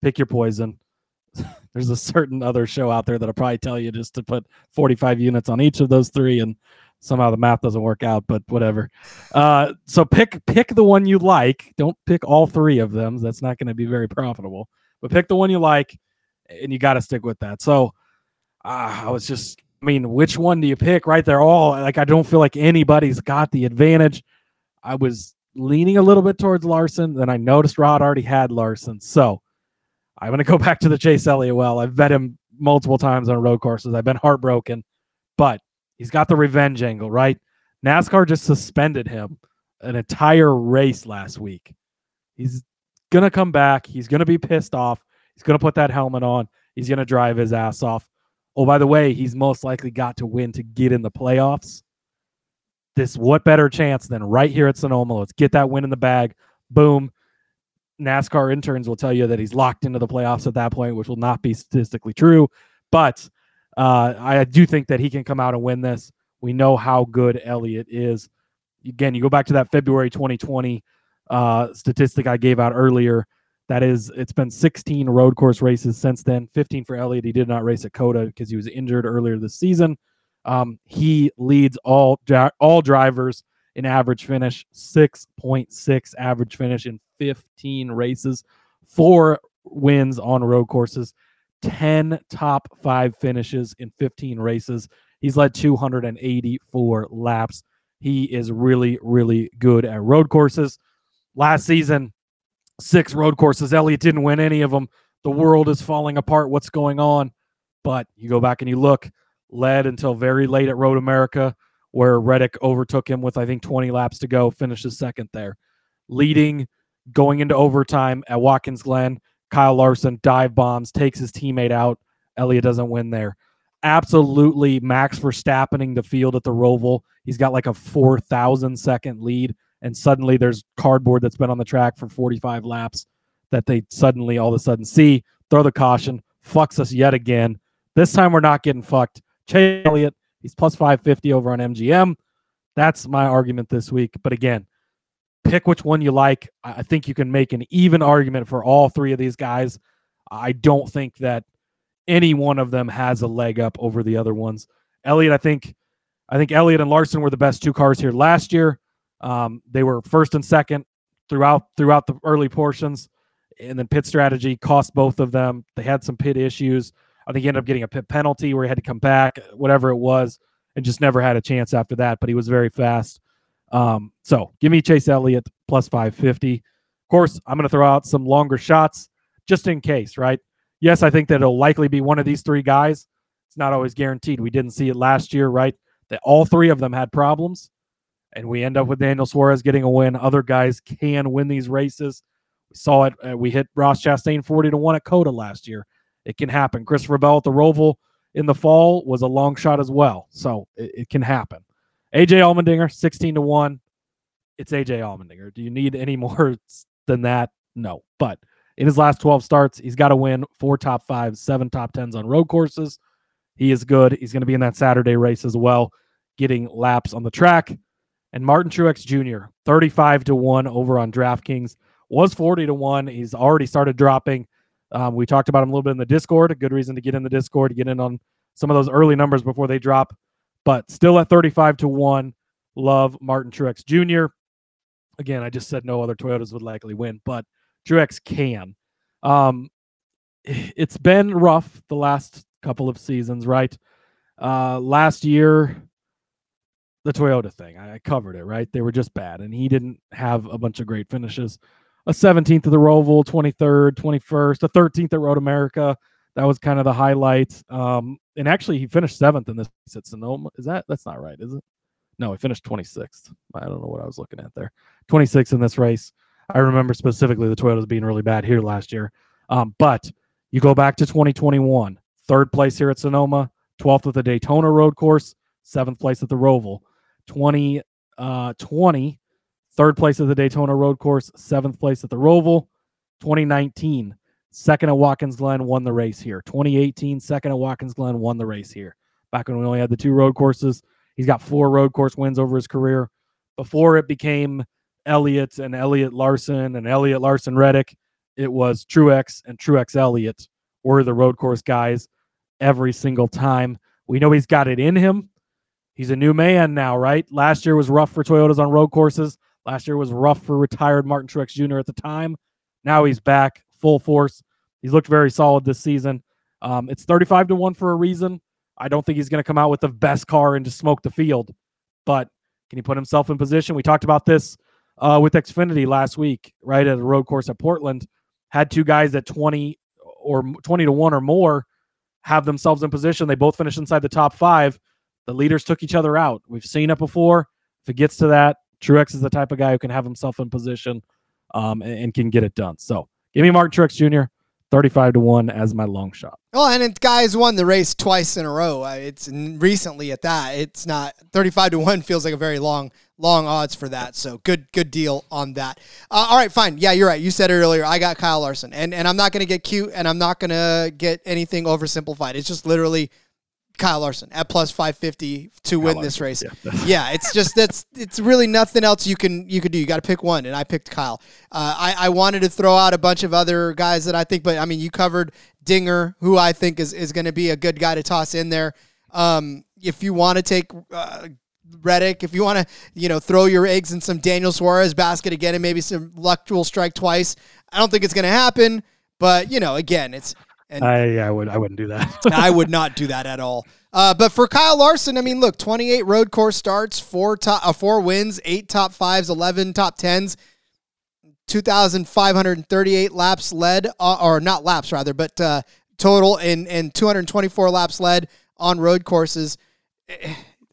Pick your poison. There's a certain other show out there that'll probably tell you just to put 45 units on each of those three, and somehow the math doesn't work out. But whatever. Uh, so pick pick the one you like. Don't pick all three of them. That's not going to be very profitable. But pick the one you like, and you got to stick with that. So uh, I was just, I mean, which one do you pick? Right? They're all like, I don't feel like anybody's got the advantage. I was leaning a little bit towards Larson, then I noticed Rod already had Larson. So I'm going to go back to the Chase Elliott well. I've bet him multiple times on road courses. I've been heartbroken, but he's got the revenge angle, right? NASCAR just suspended him an entire race last week. He's going to come back. He's going to be pissed off. He's going to put that helmet on. He's going to drive his ass off. Oh, by the way, he's most likely got to win to get in the playoffs. This what better chance than right here at Sonoma? Let's get that win in the bag. Boom. NASCAR interns will tell you that he's locked into the playoffs at that point, which will not be statistically true. But uh, I do think that he can come out and win this. We know how good Elliott is. Again, you go back to that February 2020 uh, statistic I gave out earlier. That is, it's been 16 road course races since then. 15 for Elliott. He did not race at COTA because he was injured earlier this season. Um, he leads all all drivers in average finish, 6.6 average finish in 15 races, four wins on road courses, 10 top five finishes in 15 races. He's led 284 laps. He is really, really good at road courses. Last season, six road courses. Elliott didn't win any of them. The world is falling apart. What's going on? But you go back and you look, led until very late at Road America, where Reddick overtook him with, I think, 20 laps to go, finishes second there. Leading, going into overtime at Watkins Glen, Kyle Larson dive bombs, takes his teammate out. Elliott doesn't win there. absolutely Max Verstappening the field at the Roval. He's got like a 4,000 second lead, and suddenly there's cardboard that's been on the track for 45 laps that they suddenly all of a sudden see, throw the caution, fucks us yet again. This time we're not getting fucked. Chase Elliott, he's plus 550 over on MGM. That's my argument this week. But again, pick which one you like. I think you can make an even argument for all three of these guys. I don't think that any one of them has a leg up over the other ones. Elliott, I think, I think Elliott and Larson were the best two cars here last year. Um, they were first and second throughout throughout the early portions, and then pit strategy cost both of them. They had some pit issues. I think he ended up getting a pit penalty where he had to come back, whatever it was, and just never had a chance after that. But he was very fast. Um, so give me Chase Elliott plus 550. Of course, I'm going to throw out some longer shots just in case, right? Yes, I think that it'll likely be one of these three guys. It's not always guaranteed. We didn't see it last year, right? That all three of them had problems, and we end up with Daniel Suarez getting a win. Other guys can win these races. We saw it. Uh, we hit Ross Chastain 40 to 1 at COTA last year. It can happen. Christopher Bell at the Roval in the fall was a long shot as well. So it, it can happen. AJ Allmendinger, 16 to 1. It's AJ Allmendinger. Do you need any more than that? No. But in his last 12 starts, he's got to win four top fives, seven top tens on road courses. He is good. He's going to be in that Saturday race as well, getting laps on the track. And Martin Truex Jr., 35 to 1 over on DraftKings, was 40 to 1. He's already started dropping. Um, we talked about him a little bit in the Discord. A good reason to get in the Discord, get in on some of those early numbers before they drop. But still at 35 to 1. Love Martin Truex Jr. Again, I just said no other Toyotas would likely win, but Truex can. Um, it's been rough the last couple of seasons, right? Uh, last year, the Toyota thing, I covered it, right? They were just bad, and he didn't have a bunch of great finishes. A 17th of the Roval, 23rd, 21st, a 13th at Road America. That was kind of the highlight. Um, and actually, he finished seventh in this at Sonoma. Is that that's not right, is it? No, he finished 26th. I don't know what I was looking at there. 26th in this race. I remember specifically the Toyotas being really bad here last year. Um, but you go back to 2021, third place here at Sonoma, 12th at the Daytona Road Course, seventh place at the Roval. 2020, uh, 20 third place at the Daytona Road Course, seventh place at the Roval. 2019, second at Watkins Glen, won the race here. 2018, second at Watkins Glen, won the race here. Back when we only had the two road courses, he's got four road course wins over his career. Before it became Elliott and Elliott Larson and Elliott Larson Reddick, it was Truex and Truex Elliott were the road course guys every single time. We know he's got it in him. He's a new man now, right? Last year was rough for Toyotas on road courses. Last year was rough for retired Martin Truex Jr. at the time. Now he's back full force. He's looked very solid this season. Um, it's 35 to 1 for a reason. I don't think he's going to come out with the best car and just smoke the field, but can he put himself in position? We talked about this uh, with Xfinity last week, right at a road course at Portland. Had two guys at 20 or 20 to 1 or more have themselves in position. They both finished inside the top five. The leaders took each other out. We've seen it before. If it gets to that, Truex is the type of guy who can have himself in position um, and, and, can get it done. So give me Mark Truex Jr. 35 to 1 as my long shot. Oh, and it, guys won the race twice in a row. It's recently at that. It's not 35 to 1 feels like a very long long odds for that. So good good deal on that. Uh, all right, fine. Yeah, you're right. You said it earlier. I got Kyle Larson. And and I'm not going to get cute and I'm not going to get anything oversimplified. It's just literally Kyle Larson at plus 550 to Kyle win Larson. this race. Yeah. yeah, it's just that's it's really nothing else you can you could do. You got to pick one, and I picked Kyle. Uh, I I wanted to throw out a bunch of other guys that I think, but I mean, you covered Dinger, who I think is is going to be a good guy to toss in there. Um, if you want to take uh, Reddick, if you want to, you know, throw your eggs in some Daniel Suarez basket again, and maybe some luck will strike twice. I don't think it's going to happen, but you know, again, it's and I, I would I wouldn't do that. I would not do that at all. Uh, but for Kyle Larson, I mean, look, 28 road course starts, four top, uh, four wins, eight top fives, 11 top tens, 2,538 laps led, uh, or not laps rather, but uh, total in and 224 laps led on road courses.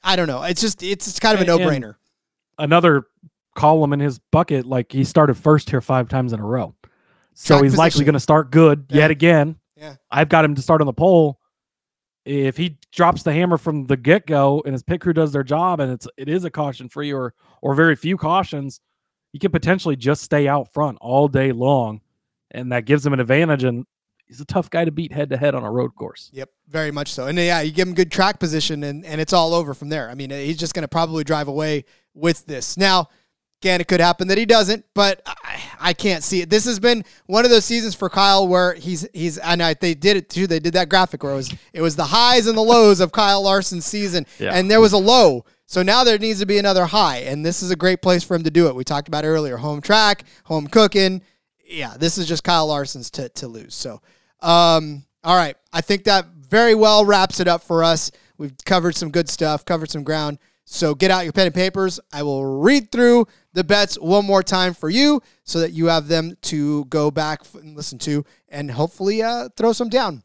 I don't know. It's just it's, it's kind of a no brainer. Another column in his bucket, like he started first here five times in a row. So Track he's position. likely going to start good yeah. yet again. Yeah. I've got him to start on the pole. if he drops the hammer from the get go and his pit crew does their job and it's it is a caution free or or very few cautions, he could potentially just stay out front all day long, and that gives him an advantage. And he's a tough guy to beat head to head on a road course. Yep, very much so. And yeah, you give him good track position, and, and it's all over from there. I mean, he's just going to probably drive away with this. Now, again, it could happen that he doesn't, but I, I can't see it. This has been one of those seasons for Kyle where he's he's and I, they did it too. They did that graphic where it was it was the highs and the lows of Kyle Larson's season, Yeah. and there was a low. So now there needs to be another high, and this is a great place for him to do it. We talked about earlier: home track, home cooking. Yeah, this is just Kyle Larson's to to lose. So, um, all right, I think that very well wraps it up for us. We've covered some good stuff, covered some ground. So get out your pen and papers. I will read through the bets one more time for you so that you have them to go back and listen to and hopefully uh, throw some down.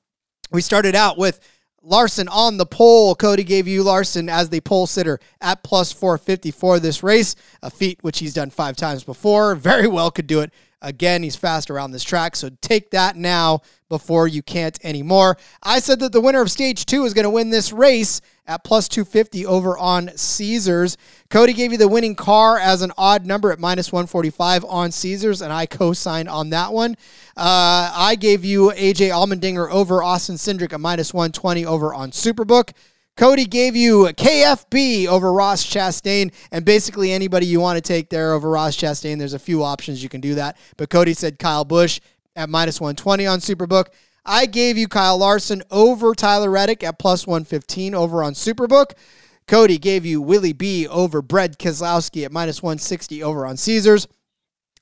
We started out with Larson on the pole. Cody gave you Larson as the pole sitter at plus 450 for this race, a feat which he's done five times before. Very well could do it again. He's fast around this track, so take that now before you can't anymore. I said that the winner of stage two is going to win this race at plus 250 over on Caesars. Cody gave you the winning car as an odd number at minus 145 on Caesars, and I co signed on that one. Uh, I gave you AJ Allmendinger over Austin Cindric at minus 120 over on Superbook. Cody gave you KFB over Ross Chastain, and basically anybody you want to take there over Ross Chastain. There's a few options you can do that, but Cody said Kyle Busch at minus 120 on Superbook. I gave you Kyle Larson over Tyler Reddick at plus 115 over on Superbook. Cody gave you Willie B over Brett Keselowski at minus 160 over on Caesars.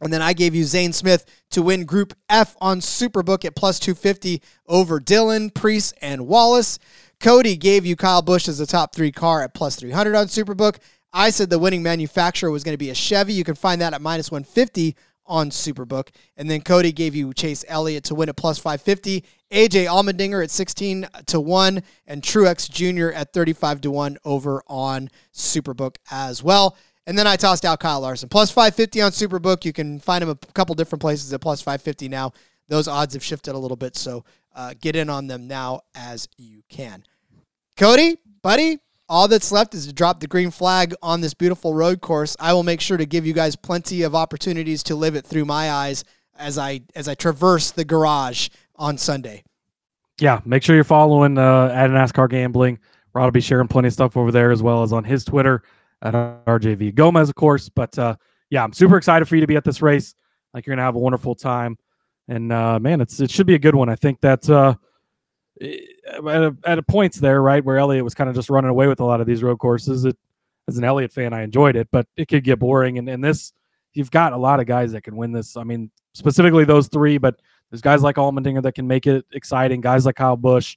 And then I gave you Zane Smith to win Group F on Superbook at plus 250 over Dillon, Preece, and Wallace. Cody gave you Kyle Busch as the top three car at plus 300 on Superbook. I said the winning manufacturer was going to be a Chevy. You can find that at minus 150 on Superbook. And then Cody gave you Chase Elliott to win at plus 550, AJ Allmendinger at 16 to 1, and Truex Jr. at 35 to 1 over on Superbook as well. And then I tossed out Kyle Larson. Plus 550 on Superbook. You can find him a couple different places at plus 550 now. Those odds have shifted a little bit, so uh, get in on them now as you can. Cody, buddy, all that's left is to drop the green flag on this beautiful road course. I will make sure to give you guys plenty of opportunities to live it through my eyes as I as I traverse the garage on Sunday. Yeah, make sure you're following uh, at NASCAR Gambling. Rod will be sharing plenty of stuff over there as well as on his Twitter at RJV Gomez, of course. But uh, yeah, I'm super excited for you to be at this race. Like you're gonna have a wonderful time, and uh, man, it's it should be a good one. I think that uh, at a, at a points there, right where Elliott was kind of just running away with a lot of these road courses. It as an Elliott fan, I enjoyed it, but it could get boring. And, and this, you've got a lot of guys that can win this. I mean, specifically those three, but there's guys like Allmendinger that can make it exciting. Guys like Kyle Busch,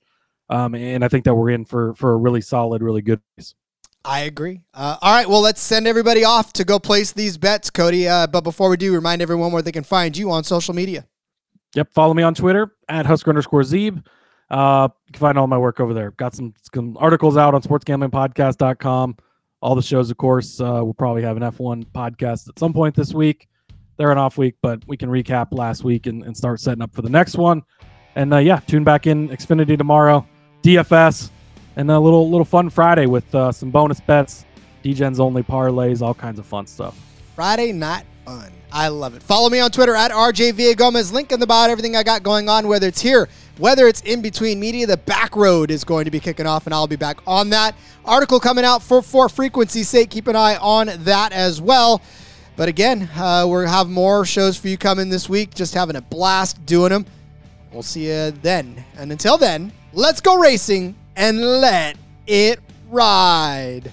um, and I think that we're in for for a really solid, really good race. I agree. Uh, all right, well, let's send everybody off to go place these bets, Cody. Uh, but before we do, remind everyone where they can find you on social media. Yep, follow me on Twitter at Husker underscore Zeeb. Uh, you can find all my work over there. Got some, some articles out on sportsgamblingpodcast.com. All the shows, of course. Uh, we'll probably have an F1 podcast at some point this week. They're an off week, but we can recap last week and, and start setting up for the next one. And uh, yeah, tune back in Xfinity tomorrow, DFS, and a little little fun Friday with uh, some bonus bets, DGens only parlays, all kinds of fun stuff. Friday night fun. I love it. Follow me on Twitter at RJ Gomez. Link in the bio, everything I got going on, whether it's here, whether it's in between media. The back road is going to be kicking off, and I'll be back on that. Article coming out for for frequency's sake. Keep an eye on that as well. But again, uh, we'll have more shows for you coming this week. Just having a blast doing them. We'll see you then. And until then, let's go racing and let it ride.